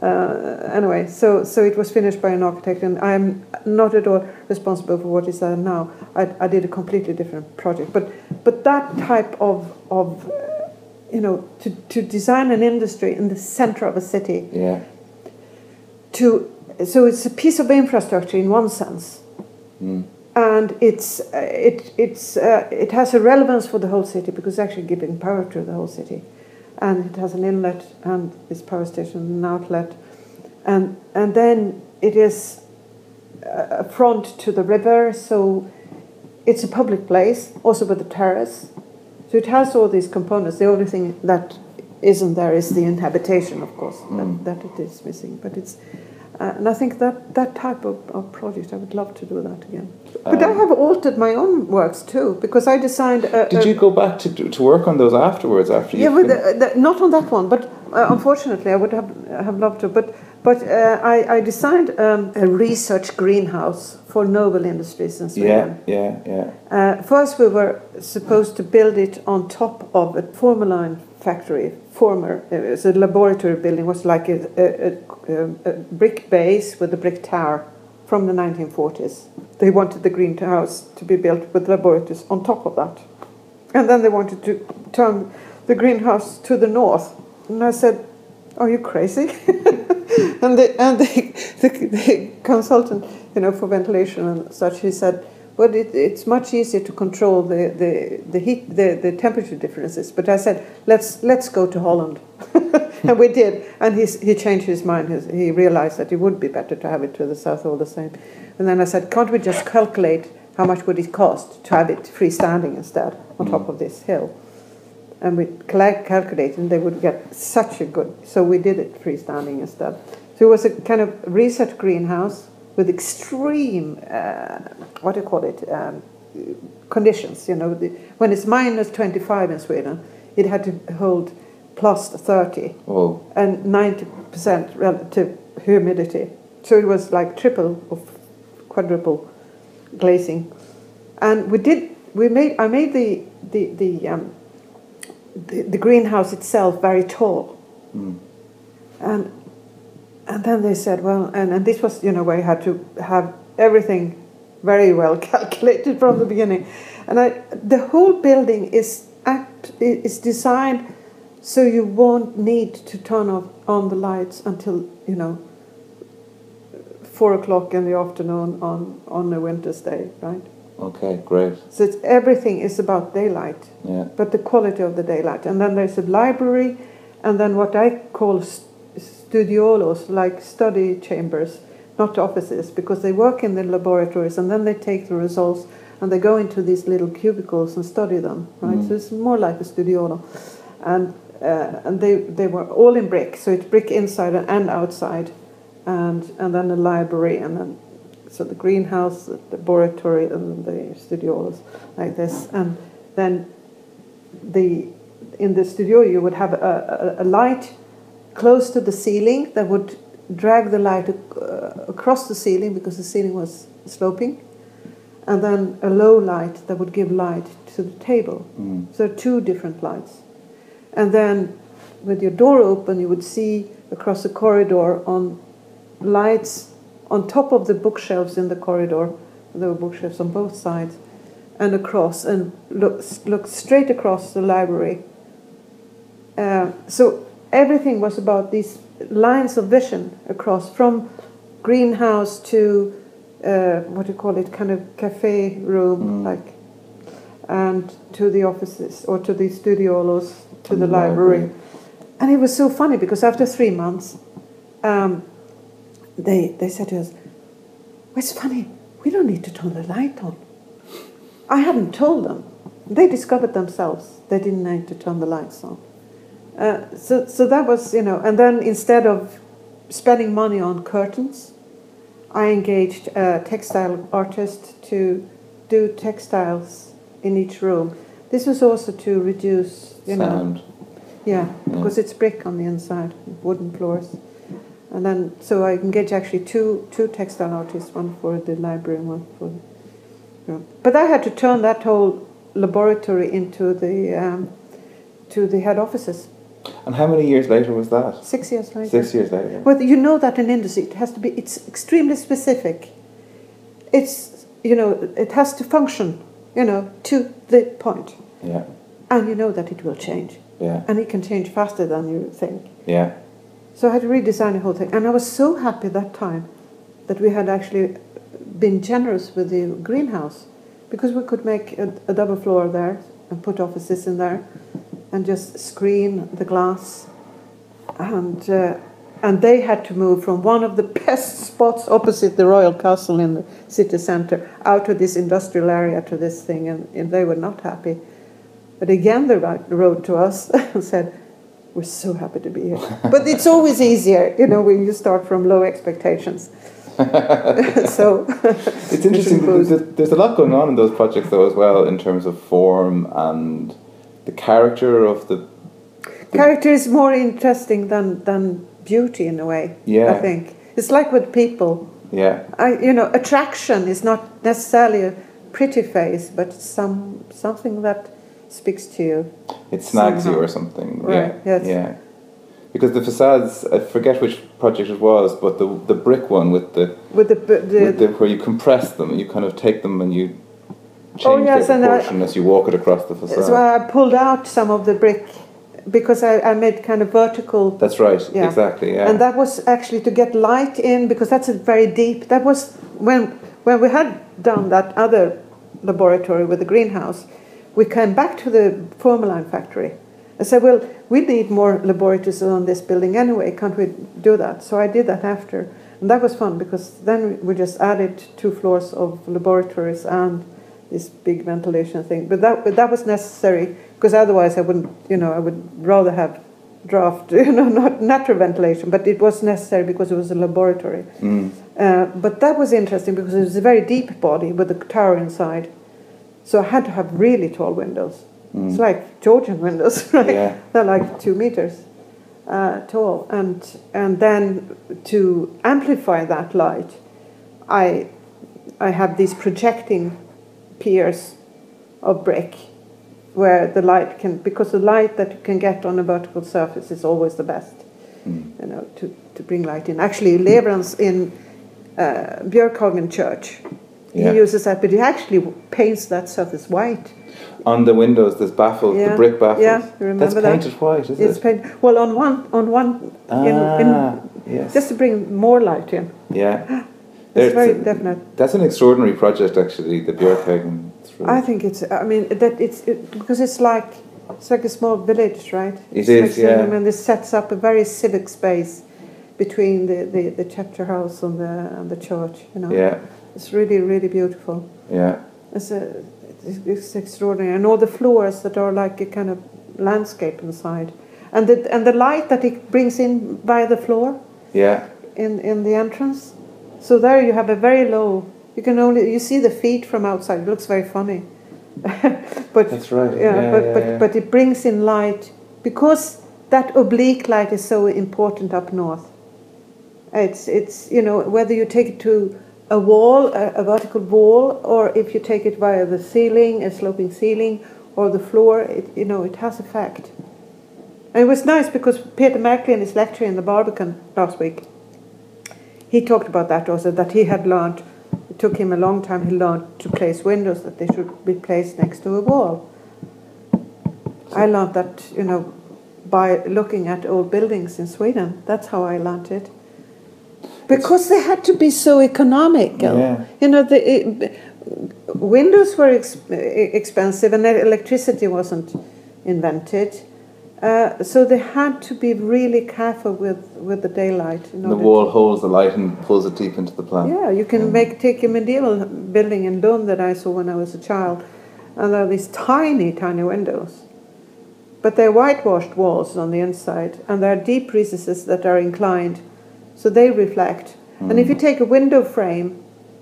Uh, anyway, so so it was finished by an architect, and I'm not at all responsible for what is there now. I, I did a completely different project, but but that type of of you know to to design an industry in the center of a city. Yeah. To so it's a piece of infrastructure in one sense. Mm and it's uh, it it's uh, it has a relevance for the whole city because it's actually giving power to the whole city, and it has an inlet and this power station and an outlet, and and then it is a front to the river, so it's a public place also with a terrace, so it has all these components. The only thing that isn't there is the inhabitation, of course, mm. that, that it is missing, but it's uh, and I think that that type of, of project, I would love to do that again. But um, I have altered my own works too because I designed. A, did a, you go back to to work on those afterwards? After yeah, but the, the, not on that one. But unfortunately, I would have have loved to. But but uh, I I designed um, a research greenhouse for Nobel Industries in Sweden. Yeah, yeah, yeah. Uh, first, we were supposed to build it on top of a formalin factory. Former, it was a laboratory building. Was like a, a, a, a brick base with a brick tower from the 1940s. They wanted the greenhouse to be built with laboratories on top of that. And then they wanted to turn the greenhouse to the north. And I said, Are you crazy? and the, and the, the, the, consultant you know, for ventilation and such, he said, well, it, it's much easier to control the, the, the heat, the, the temperature differences. But I said, let's, let's go to Holland. and we did. And he, he changed his mind. He realized that it would be better to have it to the south all the same. And then I said, can't we just calculate how much would it cost to have it freestanding instead on top of this hill? And we calculated, and they would get such a good. So we did it freestanding instead. So it was a kind of research greenhouse with extreme, uh, what do you call it, um, conditions. You know, the, when it's minus 25 in Sweden, it had to hold plus 30 Oh, and 90% relative humidity. So it was like triple or quadruple glazing. And we did, we made, I made the, the, the, um, the, the greenhouse itself very tall. mm. And, and then they said, well, and, and this was, you know, where you had to have everything very well calculated from the beginning. And I, the whole building is, act, is designed so you won't need to turn off on the lights until, you know, four o'clock in the afternoon on, on a winter's day, right? Okay, great. So it's, everything is about daylight Yeah, but the quality of the daylight. And then there's a library, and then what I call st- studiolos, like study chambers, not offices, because they work in the laboratories and then they take the results and they go into these little cubicles and study them, right? Mm. So it's more like a studiolo. And, uh, and they, they were all in brick, so it's brick inside and outside, and, and then a library, and then so the greenhouse, the laboratory, and the studiolos, like this. And then the in the studio you would have a, a, a light close to the ceiling that would drag the light uh, across the ceiling because the ceiling was sloping, and then a low light that would give light to the table. mm. So two different lights, and then with your door open, you would see across the corridor on lights on top of the bookshelves in the corridor. There were bookshelves on both sides, and across, and look look straight across the library. Uh, so everything was about these lines of vision across from greenhouse to uh, what do you call it, kind of cafe room, Mm. like, and to the offices or to the studiolos, to And the library. library. And it was so funny because after three months, um, they they said to us, well, "It's funny. We don't need to turn the light on." I hadn't told them. They discovered themselves. They didn't need to turn the lights on. Uh, so so that was you know. And then instead of spending money on curtains, I engaged a textile artist to do textiles in each room. This was also to reduce you know Sound. yeah, Yeah. because it's brick on the inside, wooden floors. And then, so I engage actually two two textile artists, one for the library and one for the room. But I had to turn that whole laboratory into the um, to the head offices. And how many years later was that? Six years later. Six years later. Well, you know that in industry it has to be. It's extremely specific. It's you know it has to function. You know to the point, Yeah, and you know that it will change, yeah, and it can change faster than you think. yeah. So I had to redesign the whole thing. And I was so happy that time that we had actually been generous with the greenhouse because we could make a, a double floor there and put offices in there and just screen the glass. And, uh, and they had to move from one of the best spots opposite the Royal Castle in the city centre out to this industrial area to this thing, and, and they were not happy. But again, they wrote to us and said, we're so happy to be here. But it's always easier, you know, when you start from low expectations. so It's interesting. There's, there's a lot going on in those projects, though, as well, in terms of form and the character of the. character is more interesting than, than beauty in a way. Yeah. I think it's like with people. Yeah, I, you know, attraction is not necessarily a pretty face, but some something that speaks to you. it snags you or something. Right, Yeah, yes. yeah. Because the facades, I forget which project it was, but the the brick one with the, With the, the, with the where you compress them, and you kind of take them and you oh, change Oh, yes, their and I- proportion as you walk it across the facade. so I pulled out some of the brick because I, I made kind of vertical That's right. Yeah. Exactly. Yeah. And that was actually to get light in because that's a very deep. That was when when we had done that other laboratory with the greenhouse. We came back to the formalin factory. and said, "Well, we need more laboratories on this building anyway. Can't we do that?" So I did that after, and that was fun because then we just added two floors of laboratories and this big ventilation thing. But that but that was necessary because otherwise I wouldn't. You know, I would rather have draft, you know, not natural ventilation, but it was necessary because it was a laboratory. Mm. Uh, but that was interesting because it was a very deep body with a tower inside. So I had to have really tall windows. Mm. It's like Georgian windows, right? Yeah. They're like two meters uh, tall. And, and then to amplify that light, I, I have these projecting piers of brick where the light can, because the light that you can get on a vertical surface is always the best, Mm. you know, to, to bring light in. Actually, Lewerentz in uh, Björkhagen Church, Yeah. he uses that, but he actually paints that surface white. On the windows, there's baffles, the brick baffles. Yeah, you remember That's that? painted white, is It's it? paint, well, on one, on one, Ah, in, in, yes. just to bring more light in. yeah. It's very a- definite. That's an extraordinary project, actually, the Björkhagen. through. I think it's. I mean that it's it, because it's like it's like a small village, right? It It's is, like, yeah. I mean, this sets up a very civic space between the, the, the chapter house and the and the church. You know, Yeah, it's really really beautiful. yeah. It's a it's, it's extraordinary, and all the floors that are like a kind of landscape inside, and the and the light that it brings in by the floor Yeah, in in the entrance. So there you have a very low. You can only you see the feet from outside. It looks very funny, but that's right. yeah, Yeah, but yeah, but yeah. but it brings in light because that oblique light is so important up north. It's it's you know whether you take it to a wall, a, a vertical wall, or if you take it via the ceiling, a sloping ceiling, or the floor, it you know it has effect. And it was nice because Peter Märkli in his lecture in the Barbican last week, he talked about that also that he had learned. It took him a long time. He learned to place windows that they should be placed next to a wall. I learned that you know by looking at old buildings in Sweden. That's how I learned it. Because they had to be so economical. Yeah. You know, the it, windows were ex- expensive and electricity wasn't invented. Uh, so they had to be really careful with, with the daylight. the wall holds the light and pulls it deep into the plan. yeah, you can Yeah. make take a medieval building in Dome that I saw when I was a child, and there are these tiny, tiny windows, but they're whitewashed walls on the inside, and there are deep recesses that are inclined, so they reflect. And if you take a window frame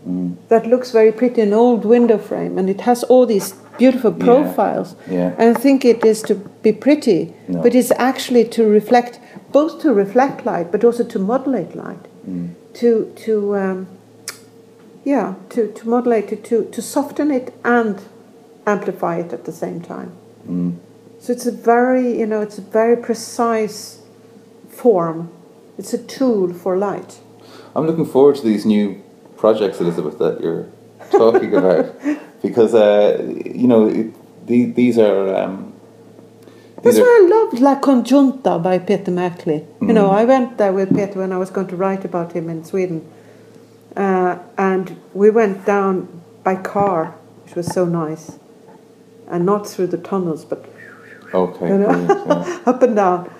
Mm. that looks very pretty, an old window frame, and it has all these beautiful Yeah. profiles, Yeah. and think it is to be pretty, No. but it's actually to reflect, both to reflect light, but also to modulate light Mm. to to um, yeah to, to modulate it to to soften it and amplify it at the same time Mm. so it's a very you know it's a very precise form it's a tool for light I'm looking forward to these new projects, Elizabeth, that you're talking about, because uh, you know it, the, these are. Um, that's these are why I loved La Congiunta by Peter Märkli. You know, Mm. I went there with Peter when I was going to write about him in Sweden. Uh, and we went down by car, which was so nice. And not through the tunnels, but okay. You know? yeah. up and down.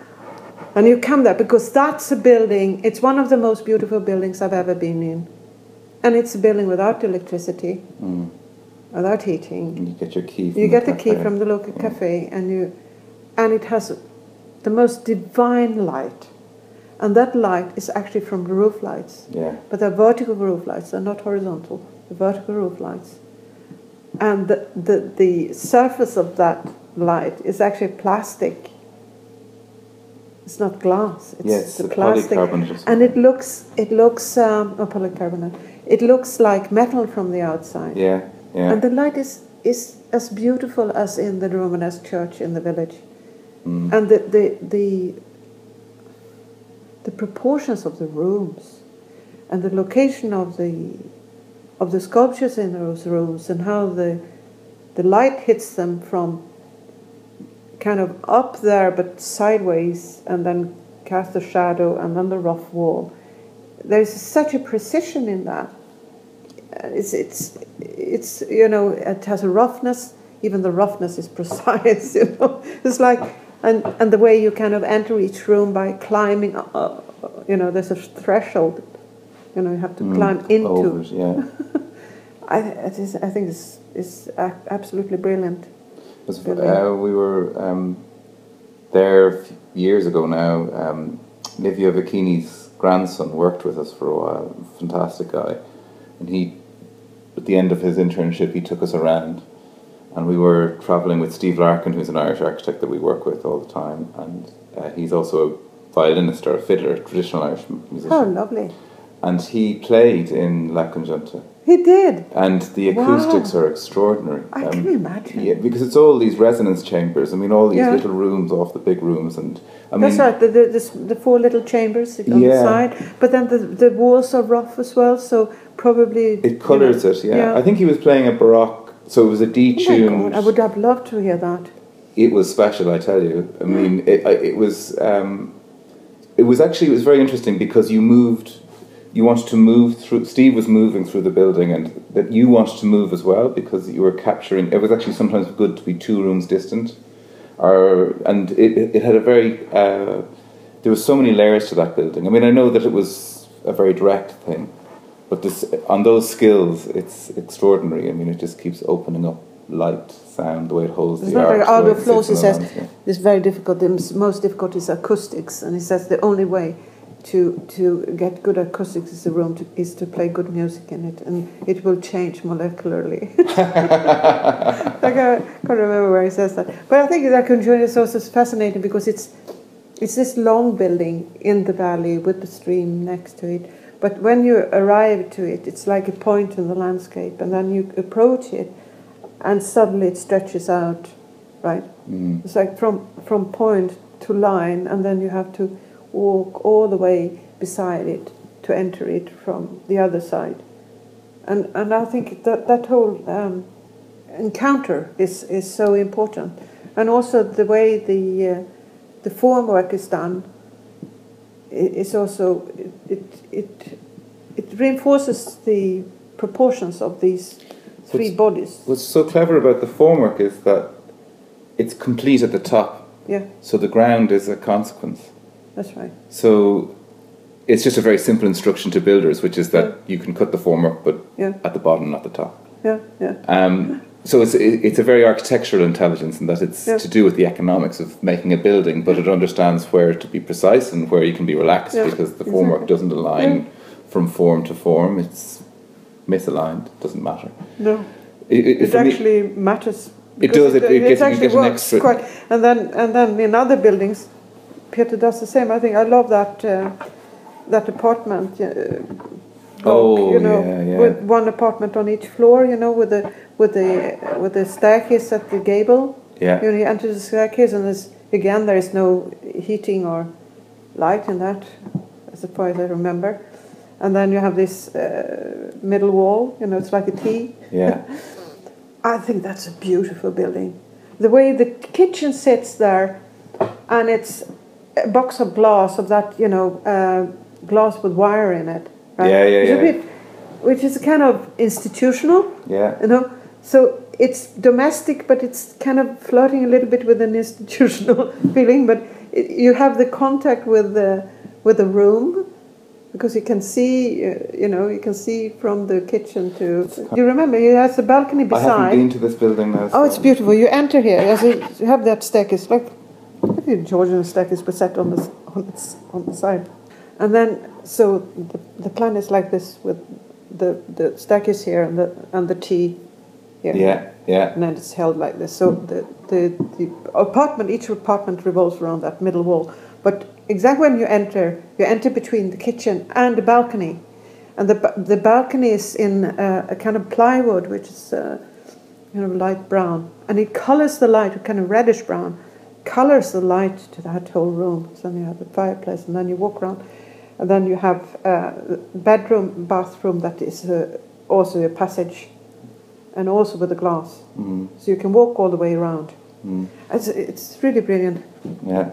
And you come there because that's a building, it's one of the most beautiful buildings I've ever been in. And it's a building without electricity, Mm. without heating. And you get your key. From You get the key from the local cafe and you and it has the most divine light. And that light is actually from the roof lights. Yeah. But they're vertical roof lights, they're not horizontal. The vertical roof lights. And the, the, the surface of that light is actually plastic. It's not glass. It's, a a plastic. And it looks it looks um, oh, polycarbonate. It looks like metal from the outside. Yeah. Yeah. And the light is, is as beautiful as in the Romanesque church in the village. Mm. And the, the, the, the proportions of the rooms and the location of the, of the sculptures in those rooms and how the, the light hits them from kind of up there but sideways and then cast a shadow and then the rough wall. There's such a precision in that. Uh, It's, it's, it's, you know, it has a roughness, even the roughness is precise, you know. It's like, and, and the way you kind of enter each room by climbing, uh, uh, you know, there's a threshold, you know, you have to Mm. climb into. Over it, yeah. I, it is, I think it's, it's absolutely brilliant. Because, uh, we were um, there f- years ago now. Um, Livia Vicchini's grandson worked with us for a while. Fantastic guy, and he, at the end of his internship, he took us around, and we were traveling with Steve Larkin, who's an Irish architect that we work with all the time, and uh, he's also a violinist or a fiddler, a traditional Irish musician. Oh, lovely. And he played in La Congiunta. He did. And the acoustics Wow. are extraordinary. I Um, can imagine. Yeah, because it's all these resonance chambers. I mean, all these Yeah. little rooms off the big rooms, and I mean, That's right. The, the, the, the four little chambers on the Yeah. side, but then the the walls are rough as well, so probably it colours it. Yeah. yeah. I think he was playing a baroque, so it was a Oh detuned. God, I would have loved to hear that. it was special, I tell you. I mean, it, it was. Um, it was actually it was very interesting because you moved. You wanted to move through. Steve was moving through the building, and that you wanted to move as well because you were capturing. It was actually sometimes good to be two rooms distant, or and it, it had a very. Uh, there was so many layers to that building. I mean, I know that it was a very direct thing, but this on those skills, it's extraordinary. I mean, it just keeps opening up light, sound, the way it holds It's the not like arcs, the Aalto it he says, landscape. it's very difficult. The most difficult is acoustics, and he says the only way to to get good acoustics is the room to, is to play good music in it, and it will change molecularly. like I can't remember where he says that, but I think that Congiunta is also fascinating because it's it's this long building in the valley with the stream next to it. But when you arrive to it, it's like a point in the landscape, and then you approach it, and suddenly it stretches out, right? Mm. It's like from from point to line, and then you have to walk all the way beside it to enter it from the other side. And and I think that that whole um, encounter is is so important, and also the way the uh, the formwork is done is also it it it, it reinforces the proportions of these three What's- bodies. What's so clever about the formwork is that it's complete at the top, Yeah, so the ground is a consequence. That's right. So it's just a very simple instruction to builders, which is that you can cut the formwork, but Yeah, at the bottom, not the top. yeah, yeah. Um, so it's it's a very architectural intelligence in that it's Yeah. to do with the economics of making a building, but it understands where to be precise and where you can be relaxed Yeah, because the formwork exactly. doesn't align from form to form. It's misaligned. Doesn't matter. No. It, it, it me- actually matters. It does, it- it gets- you actually works extra- quite. And then and then in other buildings, Peter does the same. I think I love that uh, that apartment. Uh, block, Oh, you know, yeah, yeah. with one apartment on each floor. You know, with the with the with the staircase at the gable. yeah. You know, you enter the staircase, and there's again there is no heating or light in that, as far as I remember. And then you have this uh, middle wall. You know, it's like a T. Yeah. I think that's a beautiful building. The way the kitchen sits there, and it's a box of glass of that, you know, uh, glass with wire in it. Right? Yeah, yeah, Which yeah. bit- which is kind of institutional, Yeah. you know. So it's domestic, but it's kind of flirting a little bit with an institutional feeling. But it, you have the contact with the with the room because you can see, uh, you know, you can see from the kitchen to. You remember, It has a balcony beside. I haven't been to this building now. Oh, it's beautiful. You enter here. As you have that staircase, like a Georgian staircase, but set on the on the, on the side. And then, so the, the plan is like this with the the staircase here and the and the T here. Yeah, yeah. And then it's held like this. So the, the, the apartment, each apartment revolves around that middle wall. But exactly when you enter, you enter between the kitchen and the balcony. And the, the balcony is in uh, a kind of plywood, which is uh, you know, light brown. And it colors the light, a kind of reddish brown, colors the light to that whole room. So then you have the fireplace, and then you walk around. And then you have uh, bedroom, bathroom that is uh, also a passage, and also with a glass. Mm, So you can walk all the way around. mm, It's, it's really brilliant. yeah.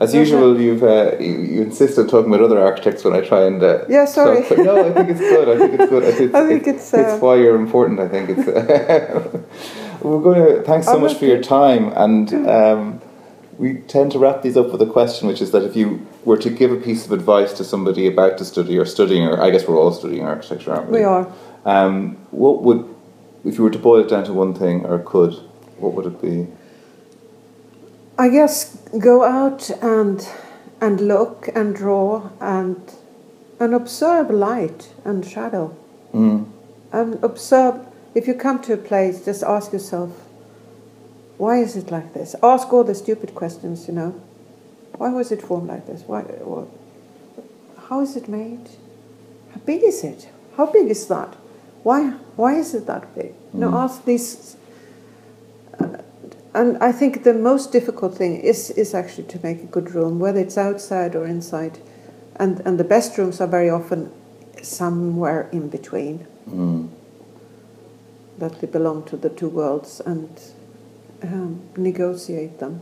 As Okay. usual, you've uh, you, you insist on talking about other architects when I try and. Uh, Yeah, sorry. talk- no, I think it's good. I think it's good. I think, I think it's, uh, it's why you're important. I think it's. we're going to thanks so much for your time, and um, we tend to wrap these up with a question, which is that if you were to give a piece of advice to somebody about to study or studying, or I guess we're all studying architecture, aren't we? We are. Um, what would, if you were to boil it down to one thing, or could, what would it be? I guess go out and and look and draw and and observe light and shadow Mm. and observe. If you come to a place, just ask yourself, why is it like this? Ask all the stupid questions. You know, why was it formed like this? Why? What, how is it made? How big is it? How big is that? Why? Why is it that big? You know, Mm. ask these. uh, And I think the most difficult thing is is actually to make a good room, whether it's outside or inside, and and the best rooms are very often somewhere in between Mm. that they belong to the two worlds and um, negotiate them.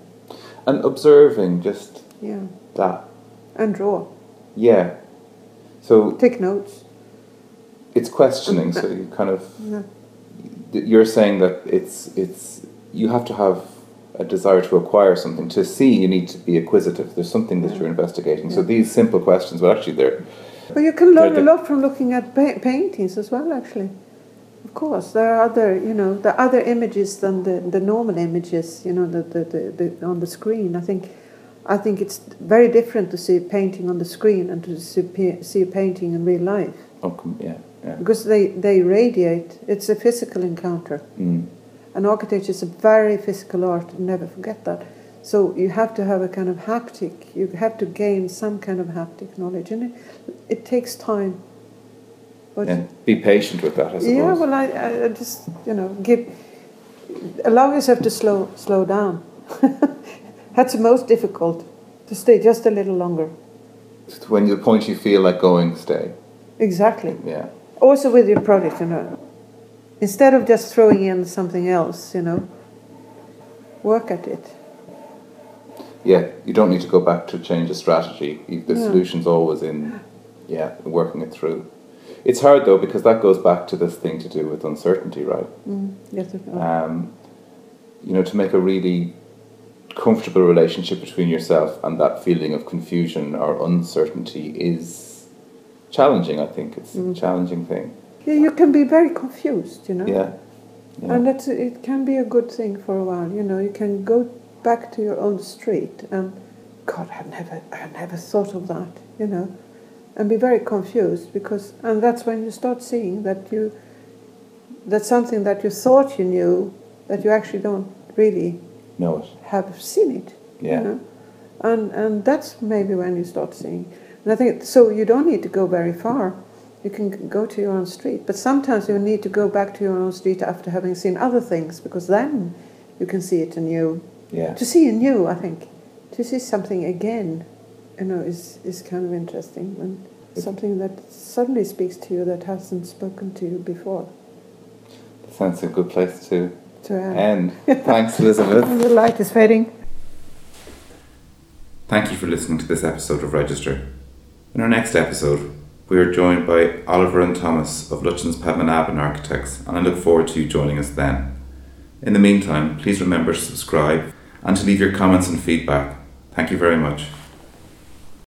And observing just Yeah, that. and draw, Yeah. So take notes. it's questioning. So you kind of Yeah. you're saying that it's it's you have to have a desire to acquire something to see. You need to be acquisitive. There's something that Yeah. you're investigating. So these simple questions, well, actually, they're But you can learn a lot from looking at pa- paintings as well. Actually, course, there are other you know are other images than the, the normal images. You know the, the, the, the on the screen. I think I think it's very different to see a painting on the screen and to see, see a painting in real life oh, yeah, yeah. because they they radiate. It's a physical encounter. Mm. And architecture is a very physical art, never forget that. So you have to have a kind of haptic, you have to gain some kind of haptic knowledge, and it, it takes time. But yeah. Be patient with that, I suppose. yeah, well, I, I just, you know, give, allow yourself to slow, slow down. That's the most difficult, to stay just a little longer. when the point you feel like going, stay. Exactly. Yeah. Also with your project, you know, instead of just throwing in something else, you know, work at it. Yeah, you don't need to go back to change the strategy. The Yeah. solution's always in, yeah, working it through. It's hard though because that goes back to this thing to do with uncertainty, right? Mm, yes, Um, you know, to make a really comfortable relationship between yourself and that feeling of confusion or uncertainty is challenging. I think it's a Mm. challenging thing. Yeah, you can be very confused, you know. Yeah. yeah. And that's it can be a good thing for a while. You know, you can go back to your own street and God, I never, I never thought of that. You know, and be very confused because, and that's when you start seeing that you, that something that you thought you knew, that you actually don't really know it. have seen it. Yeah. You know? And and that's maybe when you start seeing. And I think so. You don't need to go very far. You can go to your own street, but sometimes you need to go back to your own street after having seen other things, because then you can see it anew. Yeah. To see anew, I think, to see something again, you know, is is kind of interesting and something that suddenly speaks to you that hasn't spoken to you before. That sounds a good place to So uh, end. Thanks, Elizabeth. the light is fading. Thank you for listening to this episode of Register. In our next episode, we are joined by Oliver and Thomas of Lutyens Padmanabhan Architects, and I look forward to you joining us then. In the meantime, please remember to subscribe and to leave your comments and feedback. Thank you very much.